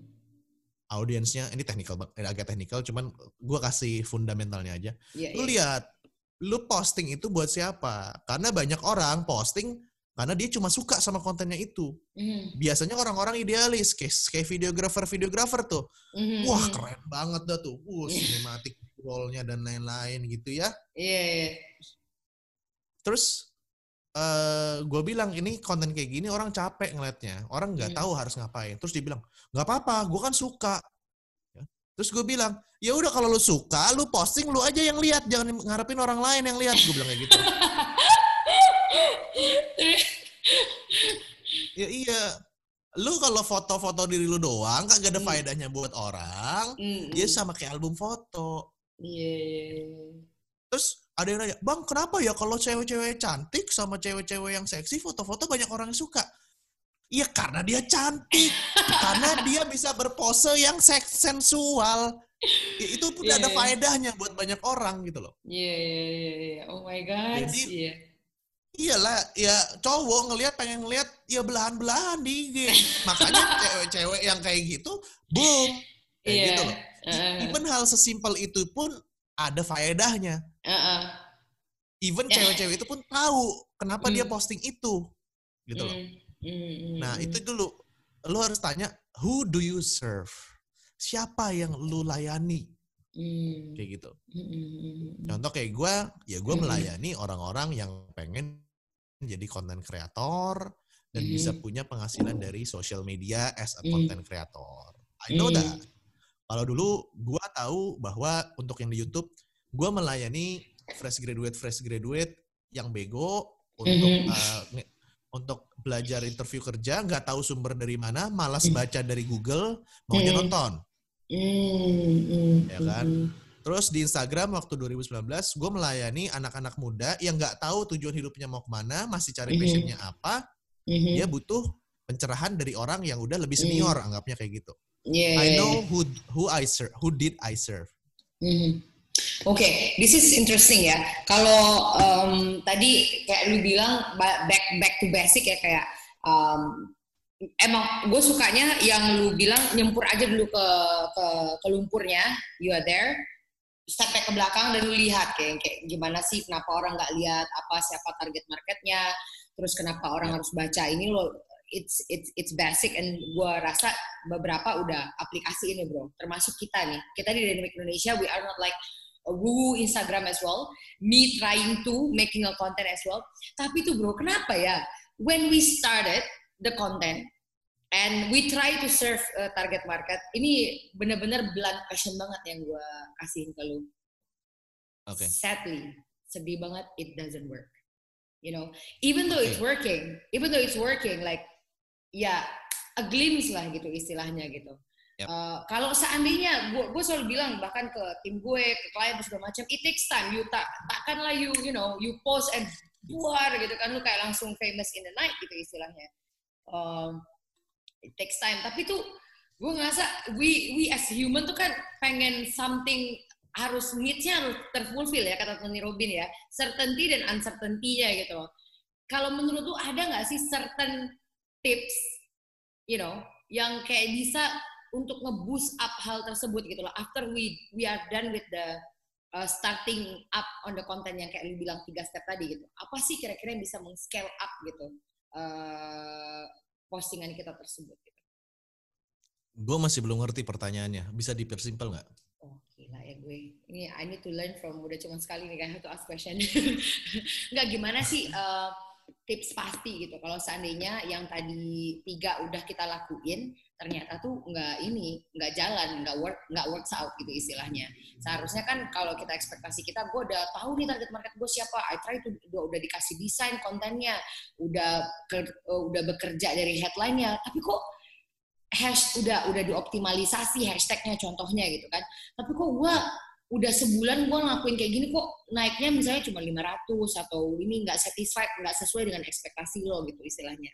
Audiensnya ini technical eh, agak technical, cuman gua kasih fundamentalnya aja. Iya, Lu iya. lihat, lu posting itu buat siapa? Karena banyak orang posting karena dia cuma suka sama kontennya itu. Mhm. Biasanya orang-orang idealis, kayak, kayak videografer-videografer tuh. Mhm, Wah keren banget dah tuh. Wah, cinematic roll-nya dan lain-lain gitu ya. Iya, iya. Terus eh gue bilang ini konten kayak gini orang capek ngeliatnya, orang nggak Hmm. tahu harus ngapain. Terus dia bilang nggak apa-apa, gue kan suka. Ya. Terus gue bilang ya udah kalau lu suka, lu posting lu aja yang lihat, jangan ngarepin orang lain yang lihat. Gue bilang kayak gitu. ya iya, lu kalau foto-foto diri lu doang kan gak ada Hmm. faedahnya buat orang. Hmm, hmm. sama kayak album foto. Iya, iya, iya. Terus ada yang nanya, bang kenapa ya kalau cewek-cewek cantik sama cewek-cewek yang seksi foto-foto banyak orang yang suka? Iya karena dia cantik, karena dia bisa berpose yang seks sensual. Ya, itu pun Iya, ada iya. faedahnya buat banyak orang gitu loh. Iya, iya, iya, iya. Oh my god. Jadi- Iya. Iyalah, ya cowok ngelihat pengen ngelihat ya belahan-belahan di IG. Makanya cewek-cewek yang kayak gitu, boom. Kayak Iya. gitu loh. Heeh, Even hal sesimpel itu pun ada faedahnya. heeh. Even cewek-cewek itu pun tahu kenapa dia Hmm. posting itu. Gitu loh. Mm, mm, mm, Nah, mm. itu dulu lu harus tanya who do you serve? Siapa yang lu layani? Mm, Kayak gitu. mm, mm, mm. Contoh kayak gue, ya gue Hmm. melayani orang-orang yang pengen jadi konten kreator dan Mhm. bisa punya penghasilan dari social media as a content creator. I know that. Kalau dulu gue tahu bahwa untuk yang di YouTube, gue melayani fresh graduate fresh graduate yang bego untuk Mhm. uh, untuk belajar interview kerja, nggak tahu sumber dari mana, malas Hmm. baca dari Google, maunya Hmm. nonton. Mm, mm, Ya kan? mm, Terus di Instagram waktu 2019, gue melayani anak-anak muda yang nggak tahu tujuan hidupnya mau ke mana, masih cari passionnya apa, dia butuh pencerahan dari orang yang udah lebih senior, anggapnya kayak gitu. I know who who I serve, who did I serve. Oke, this is interesting ya. Kalau em, tadi kayak lu bilang ba- back back to basic ya kayak em, emang gue sukanya yang lu bilang nyempur aja dulu ke ke, ke lumpurnya, you are there, step back ke belakang dan lu lihat kayak kayak gimana sih kenapa orang nggak lihat apa siapa target marketnya, terus kenapa orang harus baca. Ini lo it's it's it's basic and gua rasa beberapa udah aplikasi ini bro. Termasuk kita nih. Kita di Dynamic Indonesia we are not like woo Instagram as well. Me trying to making a content as well. Tapi tuh bro kenapa ya? When we started the content and we try to serve uh, target market ini bener-bener blunt passion banget yang gua kasihin ke lu. Oke. sadly sedih banget it doesn't work. You know even though it's working even though it's working like ya a glimpse lah gitu istilahnya gitu Yep. Uh, kalau seandainya gue selalu bilang bahkan ke tim gue ke klien segala macam it takes time. You tak takkanlah you you know you post and buar gitu kan. Lu kayak langsung famous in the night gitu istilahnya. Um, it takes time. Tapi tuh gue ngerasa we we as human tuh kan pengen something harus needs-nya harus terfulfill ya kata Tony Robin ya. Certainty dan uncertainty-nya gitu loh. Kalau menurut lu ada nggak sih certain tips, you know, yang kayak bisa untuk nge-boost up hal tersebut gitu loh. After we we are done with the uh, starting up on the content yang kayak lu bilang tiga step tadi gitu. Apa sih kira-kira yang bisa meng-scale up gitu uh, postingan kita tersebut gitu. Gue masih belum ngerti pertanyaannya. Bisa dipersimpel nggak? Oh gila ya gue. Ini I need to learn from udah cuma sekali nih kan to ask question. Enggak gimana sih uh, tips pasti gitu. Kalau seandainya yang tadi tiga udah kita lakuin, ternyata tuh nggak ini, nggak jalan, nggak work, nggak works out gitu istilahnya. Seharusnya kan kalau kita ekspektasi kita, gue udah tahu nih target market gue siapa. I try to udah, udah dikasih desain kontennya, udah ke, uh, udah bekerja dari headline-nya, tapi kok hash udah udah dioptimalisasi hashtagnya contohnya gitu kan tapi kok gue udah sebulan gue ngelakuin kayak gini kok naiknya misalnya cuma 500 atau ini nggak satisfied nggak sesuai dengan ekspektasi lo gitu istilahnya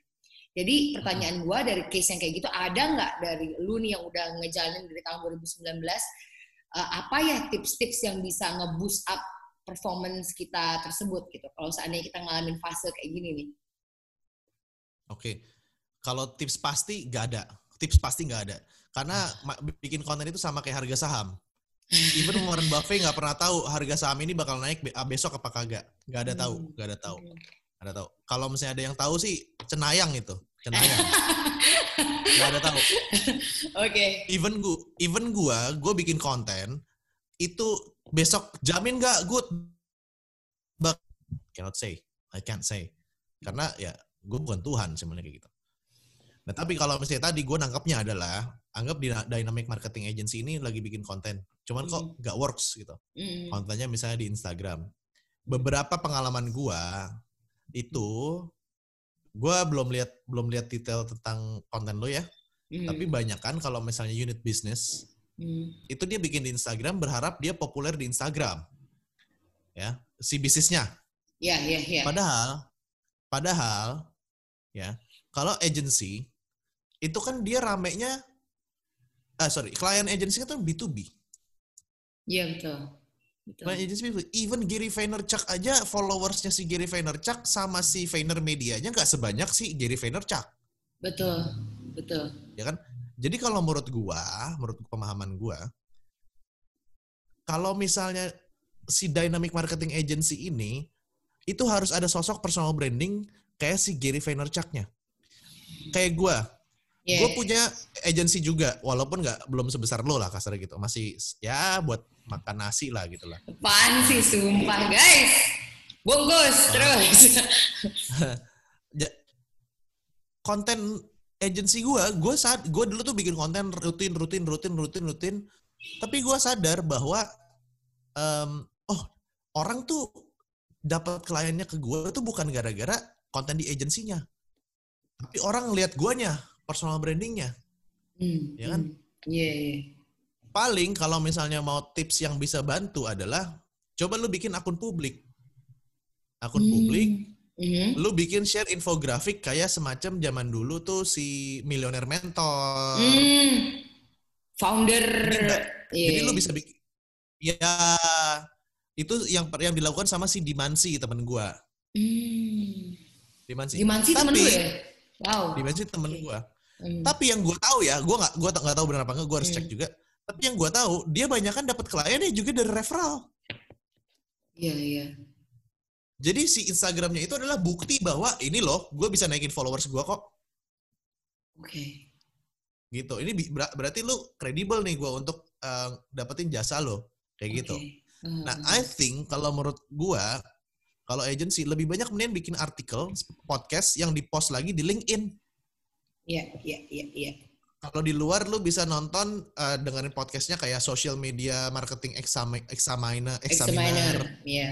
jadi pertanyaan gue dari case yang kayak gitu ada nggak dari lu nih yang udah ngejalanin dari tahun 2019 eh, apa ya tips-tips yang bisa nge-boost up performance kita tersebut gitu kalau seandainya kita ngalamin fase kayak gini nih Oke. Kalau tips pasti nggak ada. Tips pasti nggak ada. Karena bikin konten itu sama kayak harga saham. Even Warren Buffett nggak pernah tahu harga saham ini bakal naik ah, besok apa kagak. Nggak ada tahu. Nggak ada tahu. Hmm. Nggak ada tahu. Kalau misalnya ada yang tahu sih cenayang itu. Cenayang. Nggak ada tahu. oke Even gua, even gua, gua bikin konten itu besok jamin nggak good. But cannot say. I can't say. Karena ya gue bukan Tuhan sebenarnya kayak gitu. Nah tapi kalau misalnya tadi gue nangkapnya adalah anggap di Dynamic Marketing Agency ini lagi bikin konten, cuman kok Hmm. nggak works gitu. Mm. Kontennya misalnya di Instagram. Beberapa pengalaman gue itu gue belum lihat belum lihat detail tentang konten lo ya, Mm. tapi banyak kan kalau misalnya unit bisnis Mm. itu dia bikin di Instagram berharap dia populer di Instagram. Ya, si bisnisnya. Ya, ya, ya. Padahal, padahal, ya, kalau agency itu kan dia ramenya, ah sorry, klien agency itu B2B. Iya betul. betul. Klien agency B2B. Even Gary Vaynerchuk aja followersnya si Gary Vaynerchuk sama si Vayner Medianya nggak sebanyak si Gary Vaynerchuk, Betul, betul. ya kan? Jadi kalau menurut gua, menurut pemahaman gua, kalau misalnya si dynamic marketing agency ini itu harus ada sosok personal branding kayak si Gary Vaynerchuk-nya. Kayak gua, Ya, gue punya agency juga, walaupun nggak belum sebesar lo lah kasarnya gitu, masih ya buat makan nasi lah gitu lah. Apaan sih sumpah guys? Bungkus Ah. terus. Konten agency gue, gue saat gue dulu tuh bikin konten rutin, rutin, rutin, rutin, rutin, tapi gue sadar bahwa em, oh orang tuh dapat kliennya ke gue tuh bukan gara-gara konten di agensinya, tapi orang ngeliat guanya, personal brandingnya. Hmm, Ya kan? hmm. Iya, iya. paling kalau misalnya mau tips yang bisa bantu adalah coba lu bikin akun publik. Akun Hmm. publik, Mhm. lu bikin share infografik kayak semacam zaman dulu tuh si milioner mentor. Hmm. Founder. Jadi, Iya. Jadi lu bisa bikin ya itu yang yang dilakukan sama si Dimansi temen gua. Hmm. Dimansi. Dimansi temen lu ya? Wow. Dimansi temen Oke. gua. Hmm. Tapi yang gua tahu ya, gua nggak gua nggak tahu benar apa enggak, gua harus Hmm. cek juga. Tapi yang gua tahu, dia banyak kan dapat kliennya juga dari referral. Iya, iya. Jadi si Instagramnya itu adalah bukti bahwa ini loh, gue bisa naikin followers gue kok. Oke. Gitu. Ini ber- berarti lu kredibel nih gue untuk eh, dapetin jasa lo. Kayak gitu. Oke. Hmm. Nah, I think kalau menurut gue, kalau agency lebih banyak mending bikin artikel, podcast yang dipost lagi di LinkedIn. Iya, iya, iya, iya. Kalau di luar lu bisa nonton eh, dengerin podcastnya kayak social media marketing exami- examiner, examiner, Examiner. Iya.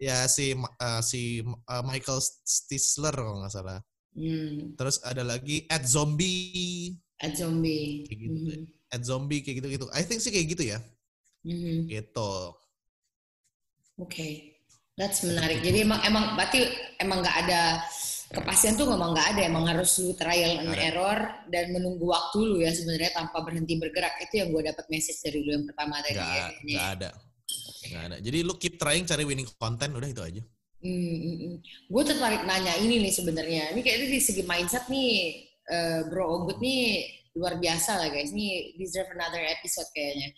ya si eh, si eh, Michael Stisler kalau nggak salah. Hmm. Terus ada lagi at zombie, At zombie. Kayak gitu Mhm. at zombie kayak gitu-gitu. I think sih kayak gitu ya. Mhm. Gitu. Oke, that's menarik. Jadi emang emang berarti emang nggak ada kepastian tuh memang nggak ada. Emang harus lu trial and error dan menunggu waktu lu ya sebenarnya tanpa berhenti bergerak. Itu yang gue dapat message dari lu yang pertama tadi. Nggak, ya, nggak ada. Nggak ada. Jadi lu keep trying cari winning content udah itu aja. Hmm, Gue tertarik nanya ini nih sebenarnya. Ini kayaknya di segi mindset nih, eh, Bro Ogut nih luar biasa lah guys. Ini deserve another episode kayaknya.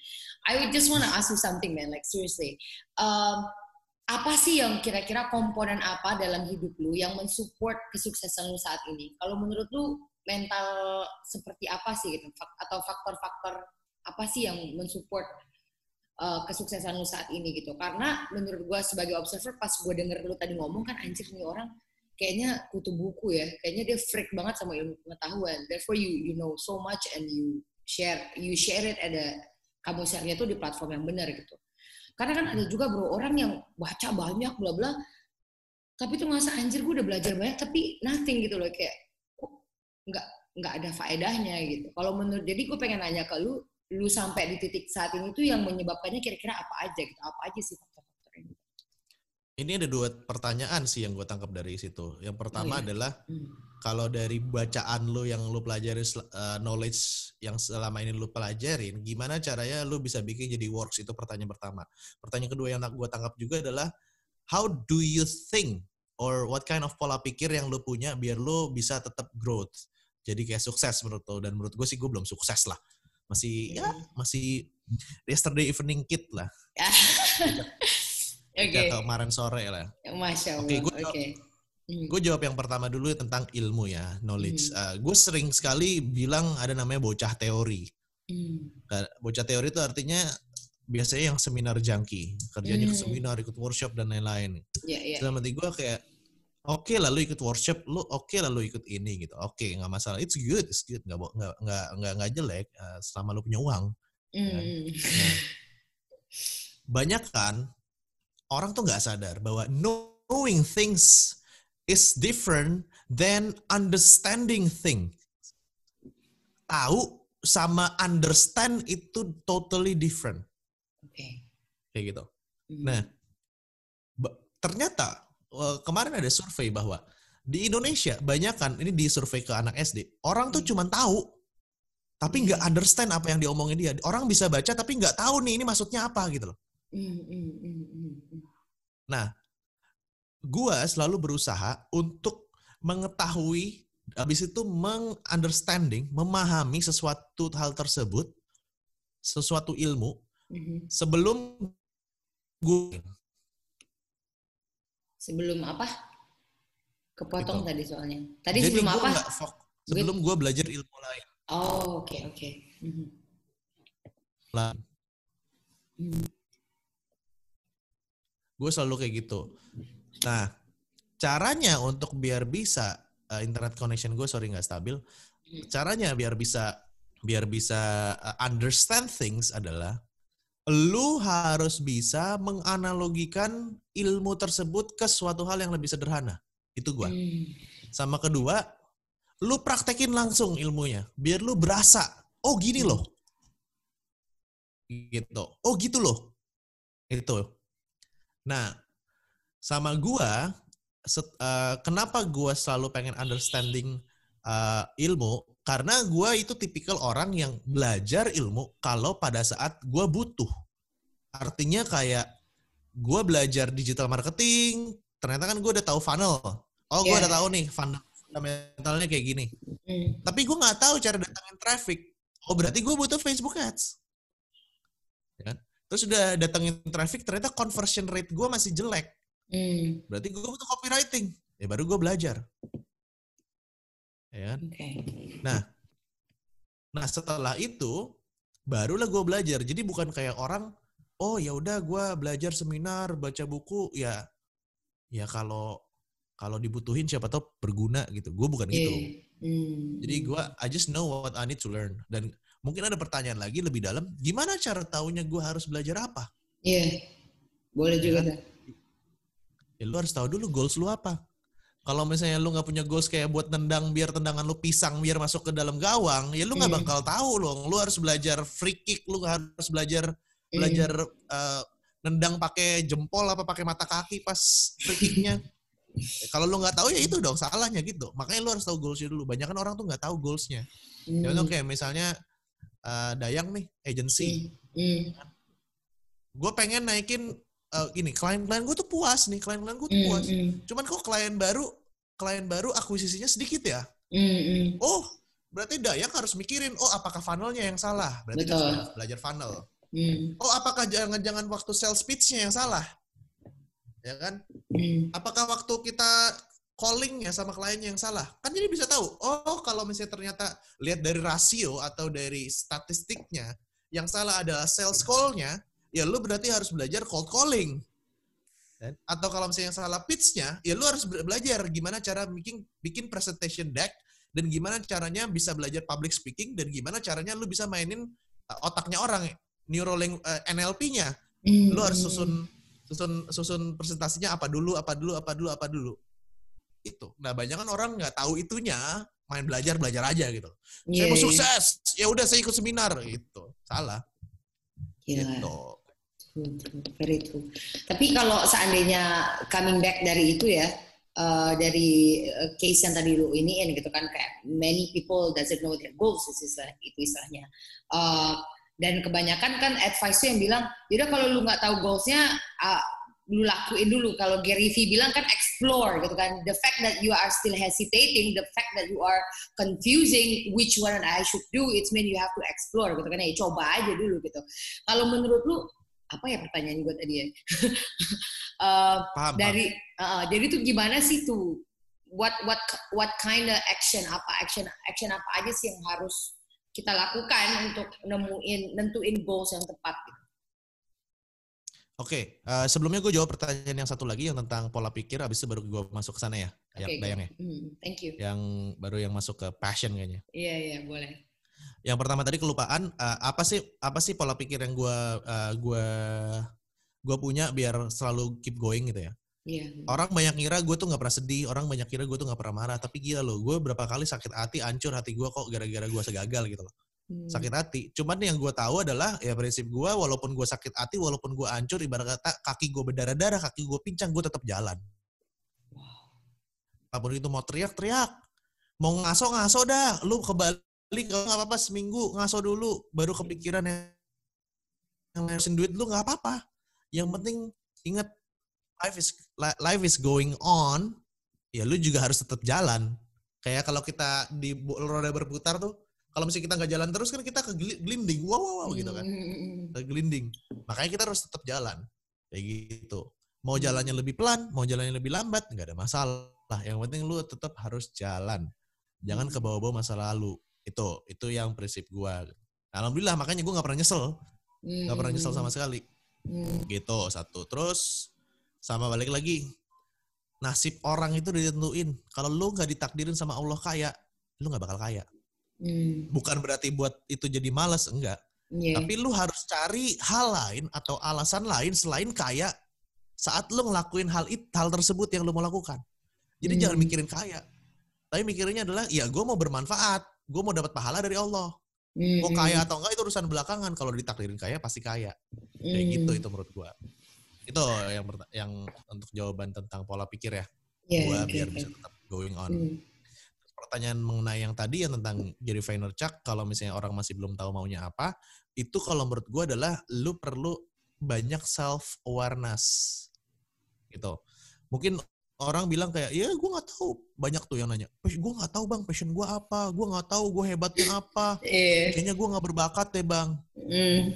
I would just wanna ask you something man, like seriously. Um, apa sih yang kira-kira komponen apa dalam hidup lu yang mensupport kesuksesan lu saat ini? Kalau menurut lu mental seperti apa sih gitu? Atau faktor-faktor apa sih yang mensupport uh, kesuksesan lu saat ini gitu karena menurut gua sebagai observer pas gua denger lu tadi ngomong kan anjir nih orang kayaknya kutu buku ya kayaknya dia freak banget sama ilmu pengetahuan therefore you you know so much and you share you share it ada kamu share-nya tuh di platform yang benar gitu karena kan ada juga bro orang yang baca banyak bla bla tapi tuh ngerasa anjir gue udah belajar banyak tapi nothing gitu loh kayak kok nggak nggak ada faedahnya gitu kalau menurut jadi gue pengen nanya ke lu lu sampai di titik saat ini tuh yang menyebabkannya kira-kira apa aja gitu apa aja sih faktor-faktor ini Ini ada dua pertanyaan sih yang gue tangkap dari situ. Yang pertama Oh, iya. adalah Hmm. Kalau dari bacaan lu yang lu pelajari eh, knowledge yang selama ini lu pelajarin, gimana caranya lu bisa bikin jadi works itu pertanyaan pertama. Pertanyaan kedua yang gue tangkap juga adalah how do you think or what kind of pola pikir yang lu punya biar lu bisa tetap growth. Jadi kayak sukses menurut lu dan menurut gue sih gue belum sukses lah. Masih ya masih yesterday evening kid lah. Oke, Kayak kemarin sore lah. masya Allah. Oke, Oke, gua- Hmm. Gue jawab yang pertama dulu tentang ilmu ya, knowledge. Hmm. gue sering sekali bilang ada namanya bocah teori. Hmm. Bocah teori itu artinya biasanya yang seminar junkie, kerjanya ke Hmm. seminar, ikut workshop dan lain-lain. Ya, ya. Dalam hati gue kayak, oke lah lu ikut workshop, lu oke lah lu ikut ini gitu. Oke, nggak masalah. It's good, it's good. Nggak bo- nggak nggak nggak nggak jelek eh, selama lu punya uang. Hmm. Nah, banyak kan orang tuh nggak sadar bahwa knowing things is different than understanding thing. Tahu sama understand itu totally different Oke. kayak gitu. Hmm. Nah, ternyata eh, kemarin ada survei bahwa di Indonesia banyak kan ini di survei ke anak SD orang tuh cuman tahu tapi nggak understand apa yang diomongin dia orang bisa baca tapi nggak tahu nih ini maksudnya apa gitu loh Mm, mm, mm, mm, mm. nah gua selalu berusaha untuk mengetahui habis itu mengunderstanding memahami sesuatu hal tersebut sesuatu ilmu Mhm. sebelum gue Sebelum apa? Kepotong Gitu. tadi soalnya. Tadi jadi sebelum apa? fok- sebelum gue belajar ilmu lain Oh, oke oke. Mhm. lah Mhm. gue selalu kayak gitu nah caranya untuk biar bisa uh, internet connection gue sorry nggak stabil caranya biar bisa biar bisa uh, understand things adalah lu harus bisa menganalogikan ilmu tersebut ke suatu hal yang lebih sederhana. Itu gue Hmm. sama kedua lu praktekin langsung ilmunya biar lu berasa oh gini loh. Gitu. Oh gitu loh. Itu nah sama gua set- eh, kenapa gua selalu pengen understanding eh, ilmu karena gua itu tipikal orang yang belajar ilmu kalau pada saat gua butuh artinya kayak gua belajar digital marketing ternyata kan gua udah tahu funnel oh gua Yeah. udah tahu nih fund- fundamentalnya kayak gini Hmm. tapi gue nggak tahu cara datangin traffic. Oh berarti gue butuh Facebook Ads. Ya kan? Terus udah datangin traffic, ternyata conversion rate gue masih jelek. Hmm. Berarti gue butuh copywriting. Ya baru gue belajar. Ya kan? Oke. Nah setelah itu barulah gue belajar. Jadi bukan kayak orang, oh ya udah gue belajar seminar, baca buku, ya ya kalau kalau dibutuhin siapa tahu berguna gitu. Gue bukan gitu. Iya. Hmm. Jadi gue I just know what I need to learn. Dan mungkin ada pertanyaan lagi lebih dalam, gimana cara taunya gue harus belajar apa? Iya. Boleh juga kan? Ya lu harus tahu dulu goals lu apa. Kalau misalnya lu nggak punya goals kayak buat tendang biar tendangan lu pisang biar masuk ke dalam gawang, ya lu nggak Hmm. bakal tahu loh. Lu harus belajar free kick, lu harus belajar Hmm. belajar eh, nendang pakai jempol apa pakai mata kaki pas free kicknya. Ya, Kalau lu nggak tahu ya itu dong salahnya gitu. Makanya lu harus tahu goalsnya dulu. Banyak kan orang tuh nggak tahu goalsnya. Hmm. Contoh kayak misalnya eh, Dayang nih agency. Hmm. gue pengen naikin eh, gini klien-klien gue tuh puas nih klien-klien gue tuh Hmm. puas Hmm. cuman kok klien baru klien baru akuisisinya sedikit ya Hmm. Hmm. oh berarti Dayak harus mikirin oh apakah funnelnya yang salah berarti Betul. harus belajar funnel Hmm. oh apakah jangan-jangan waktu sales pitch-nya yang salah ya kan Hmm. apakah waktu kita calling ya sama kliennya yang salah kan jadi bisa tahu oh kalau misalnya ternyata lihat dari rasio atau dari statistiknya yang salah adalah sales call-nya ya lu berarti harus belajar cold calling. Dan- atau kalau misalnya yang salah pitch-nya ya lu harus be- belajar gimana cara bikin bikin presentation deck dan gimana caranya bisa belajar public speaking dan gimana caranya lu bisa mainin uh, otaknya orang neuroling uh, NLP-nya Hmm. lu harus susun susun susun presentasinya apa dulu apa dulu apa dulu apa dulu. Itu nah banyak kan orang nggak tahu itunya main belajar belajar aja gitu. Iya, saya mau sukses ya udah saya ikut seminar gitu. Salah. Gila. gitu Very true. Tapi kalau seandainya coming back dari itu ya, uh, dari uh, case yang tadi lu iniin gitu kan, kayak many people doesn't know their goals, itu istilah- itu istilahnya. Uh, dan kebanyakan kan advice tuh yang bilang, yaudah kalau lu nggak tahu goalsnya, uh, lu lakuin dulu. Kalau Gary Vee bilang kan explore gitu kan. The fact that you are still hesitating, the fact that you are confusing which one I should do, it's mean you have to explore gitu kan. Ya coba aja dulu gitu. Kalau menurut lu apa ya pertanyaan gue tadi ya? Eh, paham dari uh, jadi tuh gimana sih tuh? What what what kind of action apa action action apa aja sih yang harus kita lakukan untuk nemuin nentuin goals yang tepat gitu. oke eh, sebelumnya gue jawab pertanyaan yang satu lagi yang tentang pola pikir habis itu baru gue masuk ke sana ya yang Oke, dayang go. ya Hmm, thank you. yang baru yang masuk ke passion kayaknya Iya iya boleh. Yang pertama tadi kelupaan eh, apa sih apa sih pola pikir yang gue uh, gue gue punya biar selalu keep going gitu ya Iya. orang banyak ngira gue tuh nggak pernah sedih orang banyak kira gue tuh nggak pernah marah tapi gila loh gue berapa kali sakit hati hancur hati gue kok gara-gara gue segagal gitu loh Hmm. sakit hati. Cuman yang gue tahu adalah ya prinsip gue walaupun gue sakit hati, walaupun gue hancur, ibarat kata kaki gue berdarah-darah, kaki gue pincang, gue tetap jalan. Apa pun itu mau teriak-teriak, mau ngaso-ngaso dah, lu ke Bali kalau nggak apa-apa seminggu ngaso dulu, baru kepikiran yang yang ngabisin duit lu nggak apa-apa. Yang penting ingat life is li- life is going on, ya lu juga harus tetap jalan. Kayak kalau kita di roda berputar tuh, kalau misalnya kita nggak jalan terus kan kita ke gelinding, wow wow, wow gitu kan, Hmm. ke gelinding. Makanya kita harus tetap jalan, kayak gitu. Mau jalannya lebih pelan, mau jalannya lebih lambat, nggak ada masalah. Yang penting lu tetap harus jalan, jangan ke bawah-bawah masa lalu. Itu itu yang prinsip gua. Alhamdulillah makanya gua nggak pernah nyesel, nggak pernah nyesel sama sekali. Hmm. gitu satu. Terus sama balik lagi. Nasib orang itu ditentuin. Kalau lu nggak ditakdirin sama Allah kaya lu nggak bakal kaya. Hmm. bukan berarti buat itu jadi malas enggak. Iya. tapi lu harus cari hal lain atau alasan lain selain kaya saat lu ngelakuin hal it, hal tersebut yang lu mau lakukan. Jadi Hmm. jangan mikirin kaya. Tapi mikirinnya adalah ya gue mau bermanfaat gue mau dapat pahala dari Allah Hmm. mau kaya atau enggak itu urusan belakangan kalau ditakdirin kaya pasti kaya kayak gitu Hmm. itu menurut gua itu yang yang untuk jawaban tentang pola pikir ya Iya, gua oke, biar oke. bisa tetap going on Hmm. pertanyaan mengenai yang tadi yang tentang Jerry Vaynerchuk kalau misalnya orang masih belum tahu maunya apa itu kalau menurut gua adalah lu perlu banyak self awareness gitu mungkin orang bilang kayak ya gue nggak tahu. Banyak tuh yang nanya gue nggak tahu bang passion gue apa? Gue nggak tahu gue hebatnya apa? Iya. kayaknya gue nggak berbakat deh bang. Hmm.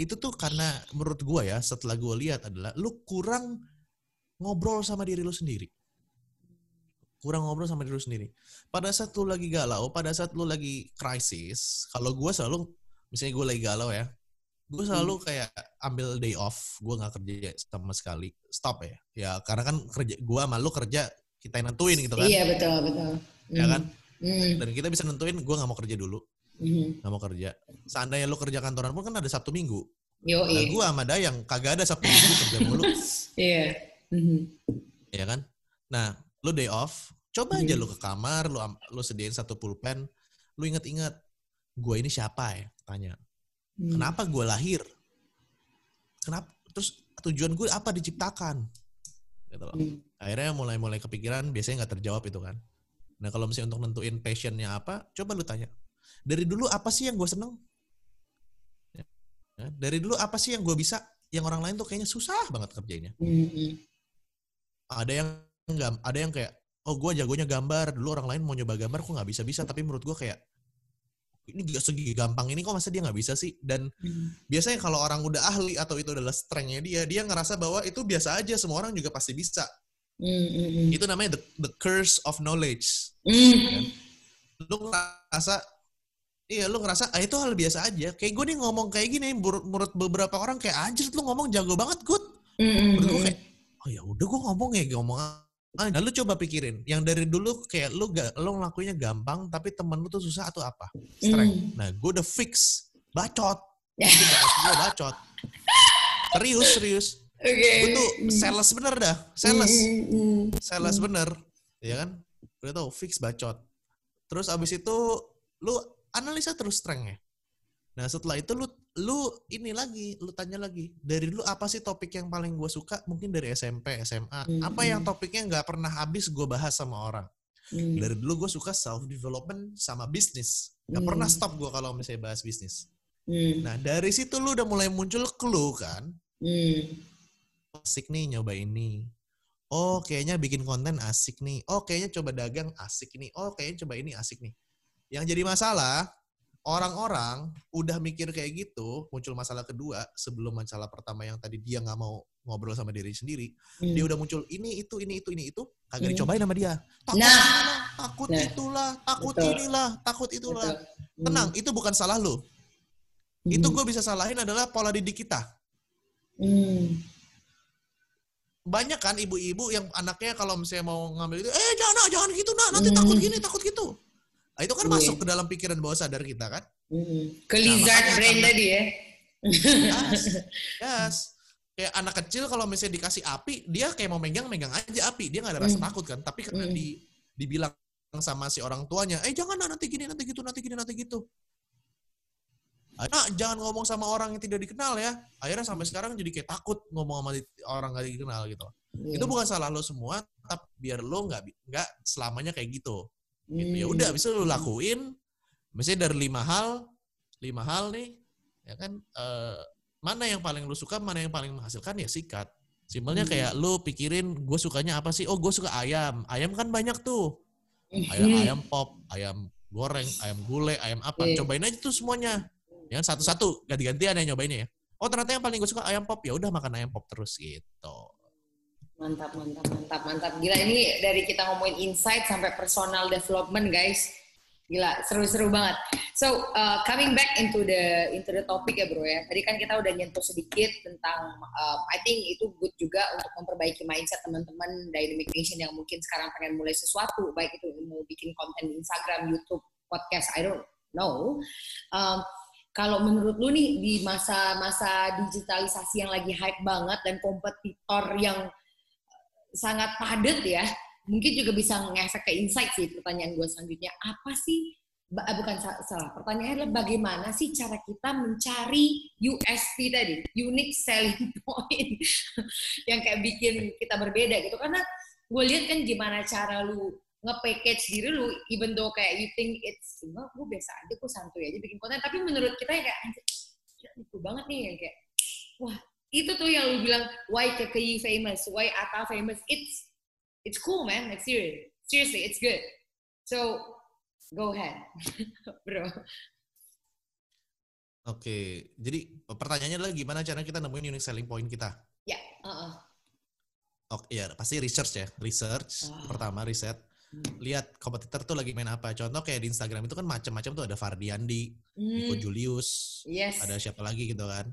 itu tuh karena menurut gua ya setelah gua lihat adalah lu kurang ngobrol sama diri lu sendiri. Kurang ngobrol sama diri lu sendiri. Pada saat lu lagi galau pada saat lu lagi krisis kalau gua selalu misalnya gua lagi galau ya gue selalu kayak ambil day off gue nggak kerja sama sekali stop ya ya karena kan kerja gua sama lu kerja kita yang nentuin gitu kan Iya betul betul. ya kan Hmm. dan kita bisa nentuin gua nggak mau kerja dulu Hmm. nggak mau kerja seandainya lu kerja kantoran pun kan ada sabtu minggu Yo Nah, gue sama Dayang kagak ada Sabtu Minggu kerja mulu, Iya. Hmm. ya kan? Nah, lu day off, coba aja Hmm. lu ke kamar, lu am- lu sediain satu pulpen, lu inget-inget, gue ini siapa ya? Tanya, Hmm. kenapa gue lahir? Kenapa? Terus tujuan gue apa diciptakan? Gitu loh. Hmm. Akhirnya mulai-mulai kepikiran, biasanya nggak terjawab itu kan. Nah, kalau misalnya untuk nentuin passionnya apa, coba lu tanya. Dari dulu apa sih yang gue seneng? Ya, Dari dulu apa sih yang gue bisa? Yang orang lain tuh kayaknya susah banget kerjainnya. Hmm. ada yang enggak ada yang kayak oh gue jagonya gambar dulu orang lain mau nyoba gambar kok nggak bisa bisa tapi menurut gue kayak ini gak segi gampang ini kok masa dia nggak bisa sih dan Hmm. biasanya kalau orang udah ahli atau itu adalah strengthnya dia dia ngerasa bahwa itu biasa aja semua orang juga pasti bisa Hmm. Hmm. itu namanya the, the curse of knowledge Hmm. lu ngerasa iya lu ngerasa ah itu hal biasa aja kayak gue nih ngomong kayak gini menurut, beberapa orang kayak anjir lu ngomong jago banget good Hmm. menurut gue kayak oh ya udah gue ngomong ya ngomong aja. Nah, lu coba pikirin yang dari dulu kayak lu gak lu ngelakuinnya gampang tapi temen lu tuh susah atau apa? Strength. Nah gue udah fix. Bacot. Gue bacot serius serius. Oke. gue tuh sales bener dah sales. Hmm. sales bener ya kan? Udah tau fix bacot. Terus abis itu lu analisa terus strengthnya. Nah setelah itu lu lu ini lagi lu tanya lagi dari dulu apa sih topik yang paling gue suka mungkin dari SMP SMA Hmm, apa yang topiknya nggak pernah habis gue bahas sama orang Hmm. dari dulu gue suka self development sama bisnis nggak Hmm. pernah stop gue kalau misalnya bahas bisnis Hmm. nah dari situ lu udah mulai muncul clue kan Hmm. asik nih nyoba ini. Oh, kayaknya bikin konten asik nih. Oh, kayaknya coba dagang asik nih. Oh, kayaknya coba ini asik nih. Yang jadi masalah, orang-orang udah mikir kayak gitu, muncul masalah kedua sebelum masalah pertama yang tadi dia nggak mau ngobrol sama diri sendiri. Hmm. Dia udah muncul ini itu ini itu ini itu, kagak Hmm. dicobain sama dia. Takut Nah. inilah, takut Nah. itulah, takut Betul. inilah, takut itulah. Betul. Tenang, itu bukan salah lu. Hmm. Itu gue bisa salahin adalah pola didik kita. Hmm. banyak kan ibu-ibu yang anaknya kalau misalnya mau ngambil itu, eh jangan jangan gitu nak, nanti Hmm. takut gini, takut gitu. Nah, itu kan Iya. masuk ke dalam pikiran bawah sadar kita kan. Hmm. Ke lizard makanya brain tadi ya. Yes, yes. Kayak anak kecil kalau misalnya dikasih api, dia kayak mau megang, megang aja api. Dia nggak ada rasa Hmm. takut kan. Tapi karena Hmm. di, dibilang sama si orang tuanya, eh jangan nanti gini, nanti gitu, nanti gini, nanti gitu. ah, jangan ngomong sama orang yang tidak dikenal ya. Akhirnya sampai sekarang jadi kayak takut ngomong sama orang gak dikenal gitu. Iya. Itu bukan salah lo semua, tapi biar lo nggak nggak selamanya kayak gitu. Gitu. Ya Hmm. udah, bisa lo lakuin. Misalnya dari lima hal, lima hal nih, ya kan. eh, mana yang paling lo suka, mana yang paling menghasilkan ya sikat. Simpelnya Hmm. kayak lo pikirin, gue sukanya apa sih? Oh, gue suka ayam. Ayam kan banyak tuh. Hmm. Ayam ayam pop, ayam goreng, ayam gulai, ayam apa. Iya. Cobain aja tuh semuanya. Ya kan, satu-satu, ganti-gantian yang nyobainnya ya. Oh ternyata yang paling gue suka ayam pop, ya udah makan ayam pop terus gitu. Mantap, mantap, mantap, mantap. Gila ini dari kita ngomongin insight sampai personal development, guys. Gila, seru-seru banget. So, uh, coming back into the into the topic ya, bro ya. Tadi kan kita udah nyentuh sedikit tentang, uh, I think itu good juga untuk memperbaiki mindset teman-teman Dynamic Nation yang mungkin sekarang pengen mulai sesuatu, baik itu mau bikin konten di Instagram, YouTube, podcast, I don't know. Um, kalau menurut lu nih di masa-masa digitalisasi yang lagi hype banget dan kompetitor yang sangat padat ya, mungkin juga bisa ngefek ke insight sih pertanyaan gue selanjutnya. Apa sih, eh, bukan sa- salah, pertanyaannya adalah bagaimana sih cara kita mencari USP tadi, unique selling point, yang kayak bikin kita berbeda gitu. Karena gue lihat kan gimana cara lu nge-package diri lu, even though kayak you think it's, enggak, gue biasa aja, gue santuy aja bikin konten, tapi menurut kita ya kayak, anjir, banget nih, yang kayak, wah, itu tuh yang lu bilang, why KKI famous, why Ata famous, it's, it's cool man, like serious, seriously, it's good. So, go ahead, bro. Oke, jadi pertanyaannya adalah gimana cara kita nemuin unique selling point kita? Ya, uh-uh. Oke, ya pasti research ya, research Ah. pertama riset. Hmm. Lihat kompetitor tuh lagi main apa. Contoh kayak di Instagram itu kan macam-macam tuh ada Fardiandi, Nico Hmm, Julius, yes. ada siapa lagi gitu kan.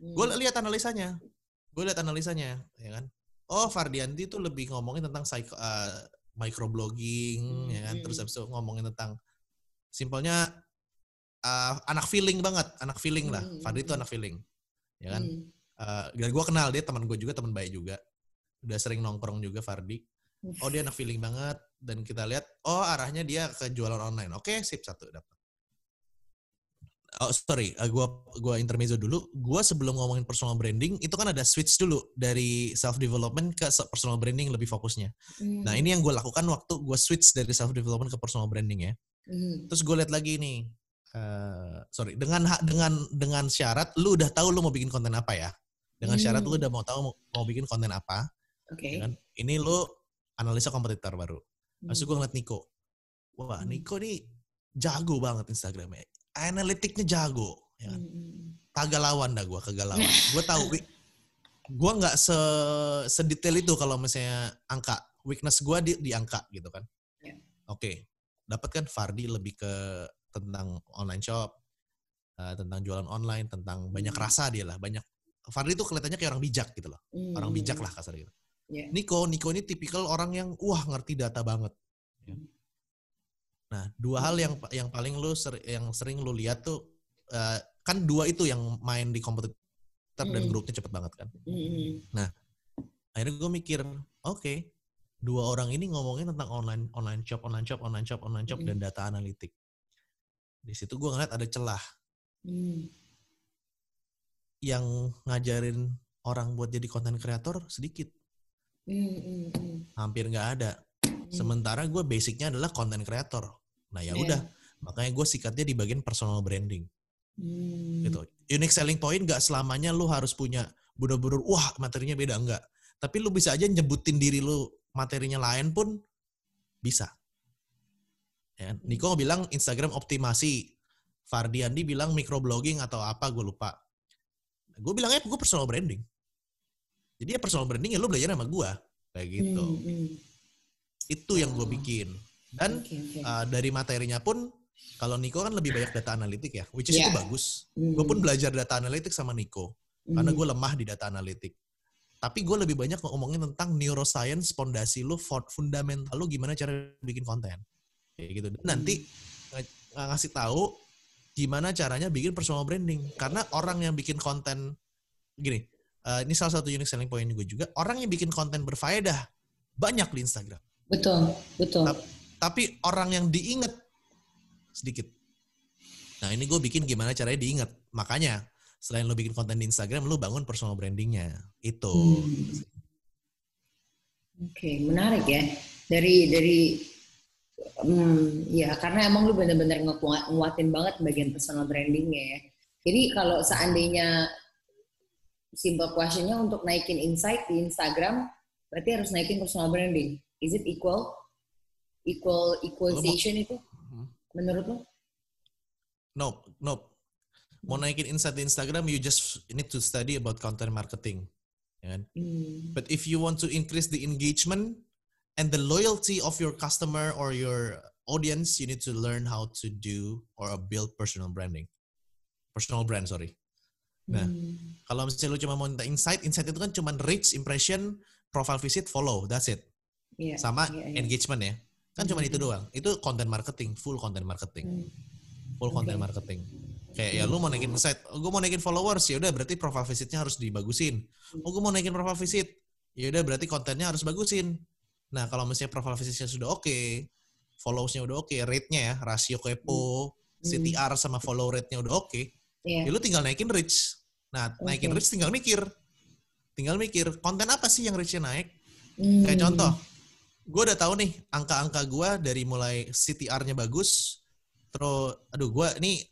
Hmm. Gue lihat analisanya, gue lihat analisanya, ya kan. Oh Fardiandi tuh lebih ngomongin tentang psycho, uh, microblogging, Hmm, ya kan. Terus hmm. habis itu ngomongin tentang simpelnya uh, anak feeling banget, anak feeling lah. Hmm, Fardi itu hmm. anak feeling, ya kan. Hmm. Eh, dan gue kenal dia teman gue juga teman baik juga udah sering nongkrong juga Fardi oh dia anak feeling banget dan kita lihat oh arahnya dia ke jualan online oke sip satu dapat oh sorry uh, gue gua intermezzo dulu gue sebelum ngomongin personal branding itu kan ada switch dulu dari self development ke personal branding lebih fokusnya Hmm. nah ini yang gue lakukan waktu gue switch dari self development ke personal branding ya Hmm. terus gue lihat lagi nih eh, sorry dengan dengan dengan syarat lu udah tahu lu mau bikin konten apa ya dengan syarat lu udah mau tahu mau, mau bikin konten apa Oke. ya kan ini lu analisa kompetitor baru. Lalu gue ngeliat Niko wah Hmm. Niko nih jago banget Instagramnya analitiknya jago ya kan? Hmm. kagak lawan dah gue kagak lawan gue tahu gue nggak se sedetail itu kalau misalnya angka weakness gue di, di angka gitu kan Ya. oke dapat kan Fardi lebih ke tentang online shop eh, tentang jualan online tentang banyak Hmm. rasa dia lah banyak Fardi tuh kelihatannya kayak orang bijak gitu loh Hmm. orang bijak lah kasar gitu Ya. Niko Niko ini tipikal orang yang wah ngerti data banget Ya. Nah dua hal yang yang paling lu ser- yang sering lu lihat tuh eh, kan dua itu yang main di kompetitor dan Hmm. grupnya cepet banget kan Hmm. akhirnya gue mikir oke dua orang ini ngomongin tentang online online shop online shop online shop online shop Mm. dan data analitik di situ gue ngeliat ada celah Hmm. yang ngajarin orang buat jadi konten kreator sedikit Hmm. Hmm. Hmm. hampir nggak ada sementara gue basicnya adalah konten kreator nah ya Iya. udah makanya gue sikatnya di bagian personal branding Hmm. gitu unique selling point gak selamanya lu harus punya bener-bener wah materinya beda enggak tapi lu bisa aja nyebutin diri lu materinya lain pun bisa ya. kan? Niko bilang Instagram optimasi Fardiandi bilang microblogging atau apa gue lupa gue bilangnya gue personal branding jadi ya personal branding ya lu belajar sama gue kayak gitu Hmm. Hmm. itu yang gue Oh. bikin dan Oke, oke. uh, dari materinya pun kalau Niko kan lebih banyak data analitik ya which is Iya. itu bagus Hmm. gue pun belajar data analitik sama Niko karena gue lemah di data analitik. Tapi gue lebih banyak ngomongin tentang neuroscience, fondasi lu, fundamental lu gimana cara bikin konten. Kayak gitu. Dan nanti ng- ng- ngasih tahu gimana caranya bikin personal branding. Karena orang yang bikin konten gini, eh, ini salah satu unique selling point gue juga. Orang yang bikin konten berfaedah banyak di Instagram. betul, betul. Tapi orang yang diinget sedikit. Nah ini gue bikin gimana caranya diinget. makanya selain lu bikin konten di Instagram, lu bangun personal brandingnya. Itu. Hmm. Oke, menarik ya. Dari dari hmm, ya karena emang lu bener-bener nguatin banget bagian personal brandingnya ya. Jadi kalau seandainya simple questionnya untuk naikin insight di Instagram, berarti harus naikin personal branding. Is it equal? Equal equalization itu Hmm. menurut lo? Nope, nope. Mau naikin insight di Instagram, you just need to study about content marketing. Ya kan? Hmm. But if you want to increase the engagement and the loyalty of your customer or your audience, you need to learn how to do or build personal branding. Personal brand, sorry. Nah, Hmm. kalau misalnya lu cuma mau minta insight, insight itu kan cuma reach, impression, profile visit, follow, that's it. Iya, Sama iya, iya. engagement ya. Kan cuma itu doang. Itu content marketing, full content marketing. Hmm. Full content Oke. marketing. Kayak ya lu mau naikin oh, gue mau naikin followers, ya udah berarti profile visitnya harus dibagusin. Oh gue mau naikin profile visit, ya udah berarti kontennya harus bagusin. Nah kalau misalnya profile visitnya sudah oke, followersnya udah oke, rate-nya ya, rasio kepo, CTR sama follow rate-nya udah oke, Iya. ya lu tinggal naikin reach. Nah naikin Oke. reach tinggal mikir, tinggal mikir konten apa sih yang reach-nya naik? Hmm. Kayak contoh, gue udah tahu nih angka-angka gue dari mulai CTR-nya bagus, terus, aduh gue ini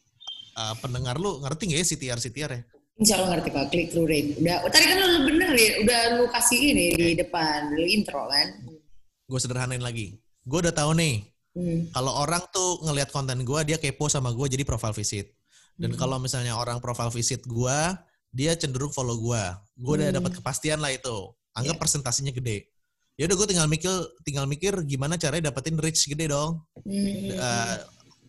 uh, pendengar lu ngerti gak ya CTR CTR ya? Insya Allah ngerti kok, click through rate. Udah, tadi kan lu bener ya, udah lu kasih ini di depan, lu intro kan. Gue sederhanain lagi. Gue udah tahu nih, Hmm. kalau orang tuh ngelihat konten gue, dia kepo sama gue jadi profile visit. Dan Hmm. kalau misalnya orang profile visit gue, dia cenderung follow gue. Gue udah Hmm. dapat kepastian lah itu. Anggap Iya. persentasenya gede. Ya udah gue tinggal mikir, tinggal mikir gimana caranya dapetin reach gede dong. Hmm. Eh,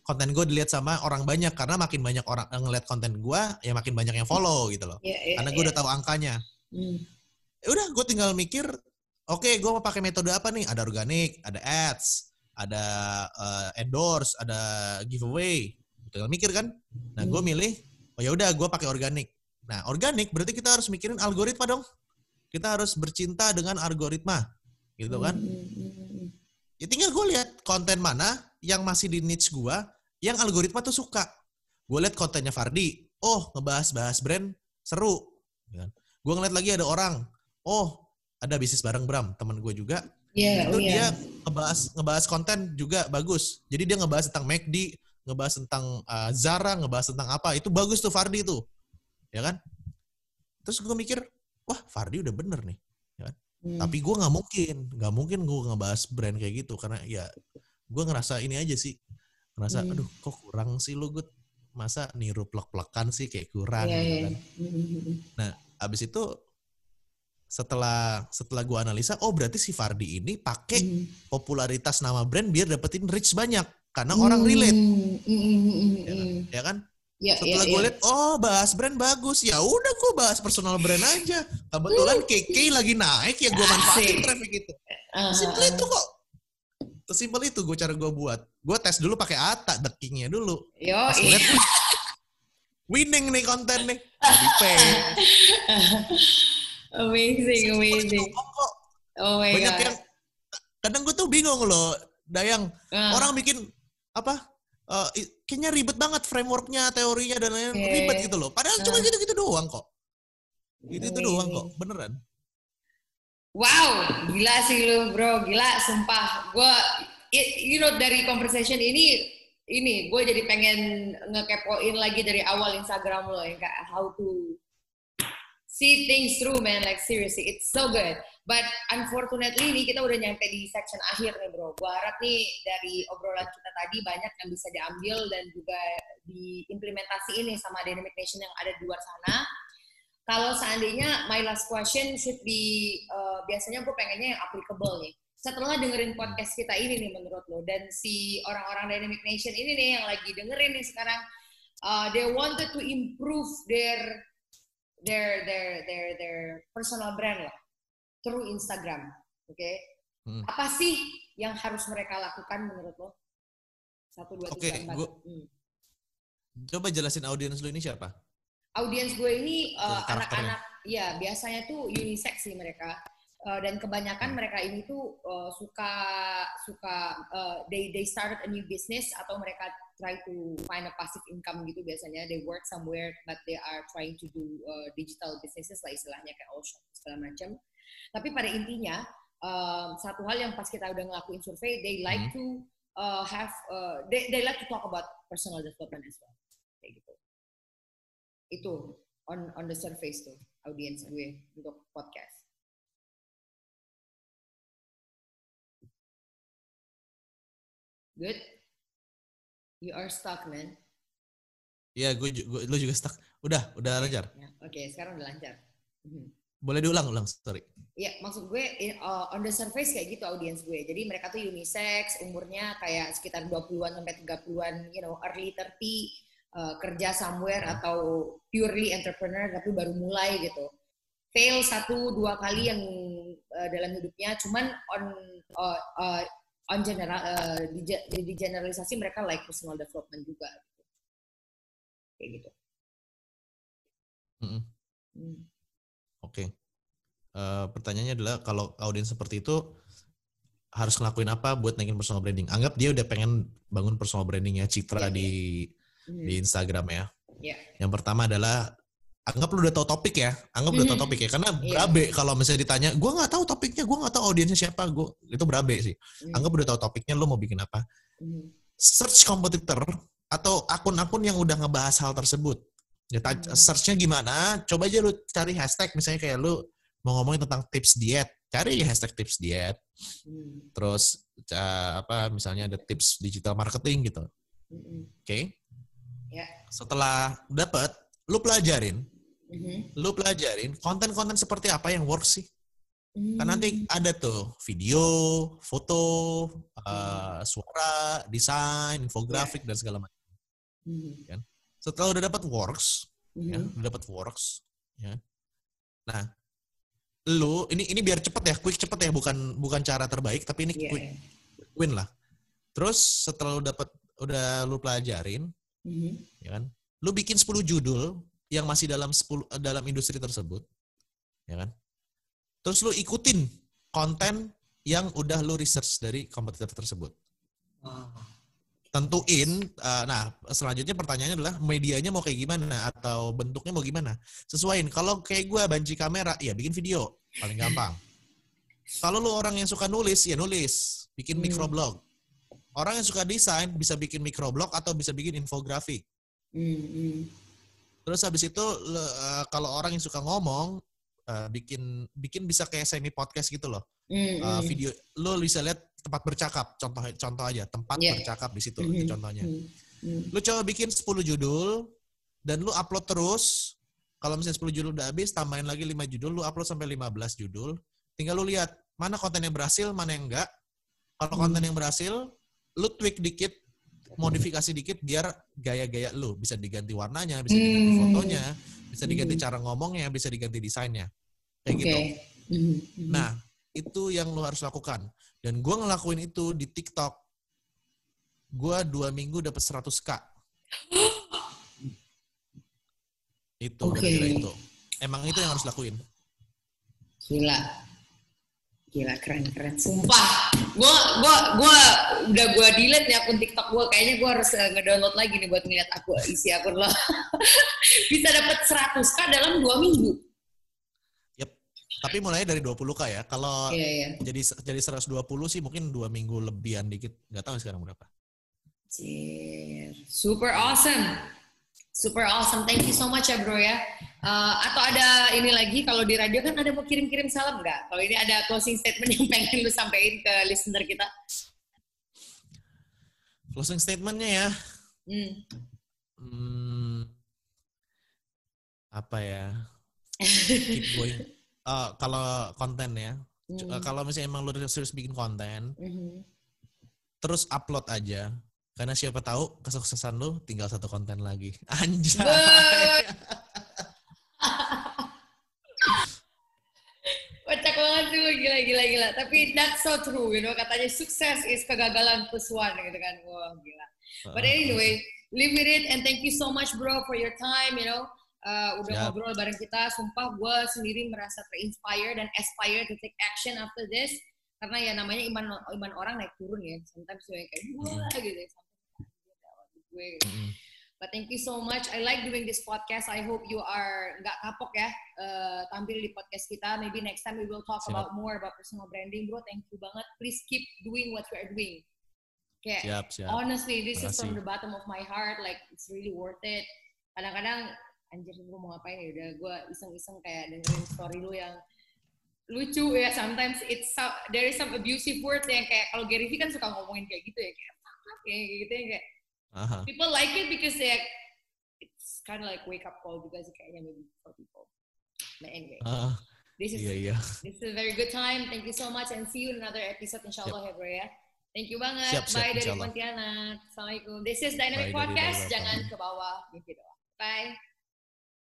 konten gue dilihat sama orang banyak karena makin banyak orang yang ngeliat konten gue, ya makin banyak yang follow gitu loh. Ya, ya, Karena gue ya. udah tahu angkanya. Hmm. ya udah gue tinggal mikir oke gue mau pakai metode apa nih ada organik ada ads ada eh, endorse ada giveaway tinggal mikir kan nah gue Hmm. milih oh ya udah gue pakai organik nah organik berarti kita harus mikirin algoritma dong kita harus bercinta dengan algoritma gitu kan. Hmm, hmm, hmm, ya tinggal gue lihat konten mana yang masih di niche gue yang algoritma tuh suka. Gue lihat kontennya Fardi oh ngebahas-bahas brand seru gue ngeliat lagi ada orang oh ada bisnis bareng Bram teman gue juga. Iya, itu oh iya. dia ngebahas ngebahas konten juga bagus. Jadi dia ngebahas tentang McD ngebahas tentang uh, Zara ngebahas tentang apa. Itu bagus tuh Fardi tuh ya kan. Terus gue mikir wah Fardi udah bener nih Hmm. tapi gue nggak mungkin nggak mungkin gue ngebahas brand kayak gitu karena ya gue ngerasa ini aja sih ngerasa Hmm. aduh kok kurang sih lu gue masa niru plek-plekan sih kayak kurang Iya, gitu iya. kan Hmm, hmm, hmm. abis itu setelah setelah gue analisa oh berarti si Fardi ini pakai Hmm. popularitas nama brand biar dapetin reach banyak karena orang relate Hmm, hmm, hmm, hmm, ya kan? hmm. ya kan Ya, setelah ya, gue ya. lihat oh bahas brand bagus ya udah gue bahas personal brand aja kebetulan KK lagi naik ya gue manfaatin traffic itu Ah, Simpel itu kok. Sesimpel itu gue cara gue buat. Gue tes dulu pakai Ata, deckingnya dulu. Yo, Pas iya. wih, winning nih konten nih. Amazing, itu, amazing. kok. Oh my Banyak god. yang, kadang gue tuh bingung loh, Dayang. Ah, Orang bikin, apa, eh, kayaknya ribet banget frameworknya, teorinya, dan lain-lain. Oke. Ribet gitu loh. Padahal cuma Ah. gitu-gitu doang kok. Gitu-gitu doang kok, beneran. Wow, gila sih lu bro, gila, sumpah. Gue, you know dari conversation ini, ini gue jadi pengen ngekepoin lagi dari awal Instagram lo yang kayak how to see things through man, like seriously, it's so good. But unfortunately ini kita udah nyampe di section akhir nih bro. Gue harap nih dari obrolan kita tadi banyak yang bisa diambil dan juga diimplementasi ini sama Dynamic Nation yang ada di luar sana kalau seandainya my last question should be uh, biasanya gue pengennya yang applicable nih. Setelah dengerin podcast kita ini nih menurut lo dan si orang-orang Dynamic Nation ini nih yang lagi dengerin nih sekarang uh, they wanted to improve their their their their their personal brand lah through Instagram. Oke. Hmm. Apa sih yang harus mereka lakukan menurut lo? Satu dua Oke, tiga empat. gua- Hmm. Coba jelasin audiens lu ini siapa? audiens gue ini uh, anak-anak ya biasanya tuh unisex sih mereka Uh, dan kebanyakan mereka ini tuh uh, suka suka uh, they they started a new business atau mereka try to find a passive income gitu biasanya they work somewhere but they are trying to do uh, digital businesses lah istilahnya kayak all shop segala macam tapi pada intinya um, satu hal yang pas kita udah ngelakuin survei they like Hmm. to uh, have uh, they, they like to talk about personal development as well kayak gitu itu on on the surface tuh audience gue untuk podcast good you are stuck man Iya, gue, ju- gue- lu juga stuck. Udah, udah lancar. Ya, oke sekarang udah lancar Mhm. Boleh diulang, ulang. Sorry. Ya, maksud gue in- uh, on the surface kayak gitu audience gue. Jadi mereka tuh unisex, umurnya kayak sekitar 20-an sampai 30-an, you know, early 30, uh, kerja somewhere atau purely entrepreneur tapi baru mulai gitu. Fail satu dua kali yang uh, dalam hidupnya, cuman on uh, uh, on general uh, di, di generalisasi mereka like personal development juga. Gitu. Kayak gitu. Mm-mm. Hmm. Oke. Eh, pertanyaannya adalah kalau audiens seperti itu harus ngelakuin apa buat naikin personal branding? Anggap dia udah pengen bangun personal brandingnya Citra Iya, di Hmm. di Instagram ya. Iya. Yang pertama adalah anggap lu udah tahu topik ya, anggap udah tahu topik ya. Karena Iya. berabe kalau misalnya ditanya, gua nggak tahu topiknya, gua nggak tahu audiensnya siapa, gua itu berabe sih. Hmm. Anggap udah tahu topiknya, lu mau bikin apa? Hmm. Search kompetitor atau akun-akun yang udah ngebahas hal tersebut. Ya, Hmm. searchnya gimana? Coba aja lu cari hashtag, misalnya kayak lu mau ngomongin tentang tips diet, cari hashtag tips diet. Hmm. Terus apa misalnya ada tips digital marketing gitu. Hmm. Oke. Ya. Setelah dapat, lu pelajarin, Mhm. lu pelajarin konten-konten seperti apa yang works sih. Kan nanti Hmm. ada tuh video, foto, uh, suara, desain, infografik dan segala macam. Mhm. Setelah udah dapat works, ya, Mhm. udah dapat works, ya. Nah, lu ini ini biar cepet ya, quick cepet ya, bukan bukan cara terbaik, tapi ini Iya, quick iya. win lah. Terus setelah lu dapat udah lu pelajarin, Mhm. ya kan? Lu bikin 10 judul yang masih dalam 10 eh, dalam industri tersebut. Ya kan? Terus lu ikutin konten yang udah lu research dari kompetitor tersebut. Tentuin eh, nah, selanjutnya pertanyaannya adalah medianya mau kayak gimana atau bentuknya mau gimana? Sesuaiin. Kalau kayak gua banci kamera, ya bikin video, paling gampang. Kalau lu orang yang suka nulis, ya nulis, bikin Hmm. microblog. Orang yang suka desain bisa bikin microblog atau bisa bikin infografik. Mhm. Terus habis itu eh, kalau orang yang suka ngomong eh, bikin bikin bisa kayak semi podcast gitu loh. Eh, Mhm. video lo bisa lihat tempat bercakap. Contoh contoh aja tempat Yeah. bercakap di situ Mhm. itu contohnya. Mhm. Mhm. Lu coba bikin 10 judul dan lu upload terus. Kalau misalnya 10 judul udah habis, tambahin lagi 5 judul, lu upload sampai 15 judul. Tinggal lu lihat mana konten yang berhasil, mana yang enggak. Kalau Hmm. konten yang berhasil, lu tweak dikit, modifikasi dikit biar gaya-gaya lu bisa diganti warnanya, bisa diganti Hmm. fotonya, bisa diganti Hmm. cara ngomongnya, bisa diganti desainnya. Kayak Oke. gitu. Mhm. Mhm. Nah, itu yang lu harus lakukan. Dan gua ngelakuin itu di TikTok. Gua dua minggu dapat 100k. itu gara-gara itu. Emang itu yang harus lakuin. Gila. Gila keren keren. Sumpah. Gua gua gua udah gua delete nih akun TikTok gua. Kayaknya gua harus uh, ngedownload lagi nih buat ngeliat aku isi akun lo. Bisa dapat 100k dalam dua minggu. Tapi mulai dari 20k ya. Kalau Iya iya. jadi jadi 120 sih mungkin dua minggu lebihan dikit. Nggak tahu sekarang berapa. Anjir. Super awesome. Super awesome. Thank you so much ya bro ya. Uh, atau ada ini lagi kalau di radio kan ada mau kirim-kirim salam nggak? Kalau ini ada closing statement yang pengen lu sampaikan ke listener kita. Closing statementnya ya. Hmm. Hmm, apa ya? Keep going. Eh, kalau konten ya. Hmm. eh, Kalau misalnya emang lu serius bikin konten, Mhm. terus upload aja. Karena siapa tahu kesuksesan lu tinggal satu konten lagi. Anjay. Kocak banget tuh, gila, gila, gila. Tapi that's so true, you know. Katanya sukses is kegagalan plus one, gitu kan. Wah, gila. But anyway, live with it and thank you so much bro for your time, you know. Uh, udah Siap. ngobrol bareng kita. Sumpah gue sendiri merasa terinspire dan aspire to take action after this. Karena ya namanya iman iman orang naik turun ya. Sometimes gue kayak gue gitu. Gue Mm-mm. But thank you so much. I like doing this podcast. I hope you are nggak kapok ya uh, tampil di podcast kita. Maybe next time we will talk Siap. about more about personal branding, bro. Thank you banget. Please keep doing what you are doing. Kayak Siap, siap. honestly, this is from the bottom of my heart. Like it's really worth it. Kadang-kadang anjir gue mau ngapain ya udah gue iseng-iseng kayak dengerin story lu yang lucu ya sometimes it's some, there is some abusive words yang kayak kalau Gary Vee kan suka ngomongin kayak gitu ya kayak fuck kayak gitu ya kayak Aha. people like it because they it's kind of like wake up call juga sih kayaknya maybe for people. But anyway, Ah, this is iya iya. this is a very good time. Thank you so much and see you in another episode inshallah ya bro ya. Thank you banget. Siap, siap, Bye dari insyaallah. Pontianak. Assalamualaikum. This is Dynamic Bye dari Podcast. Dynamic Jangan ke bawah, mimpi doang. Bye.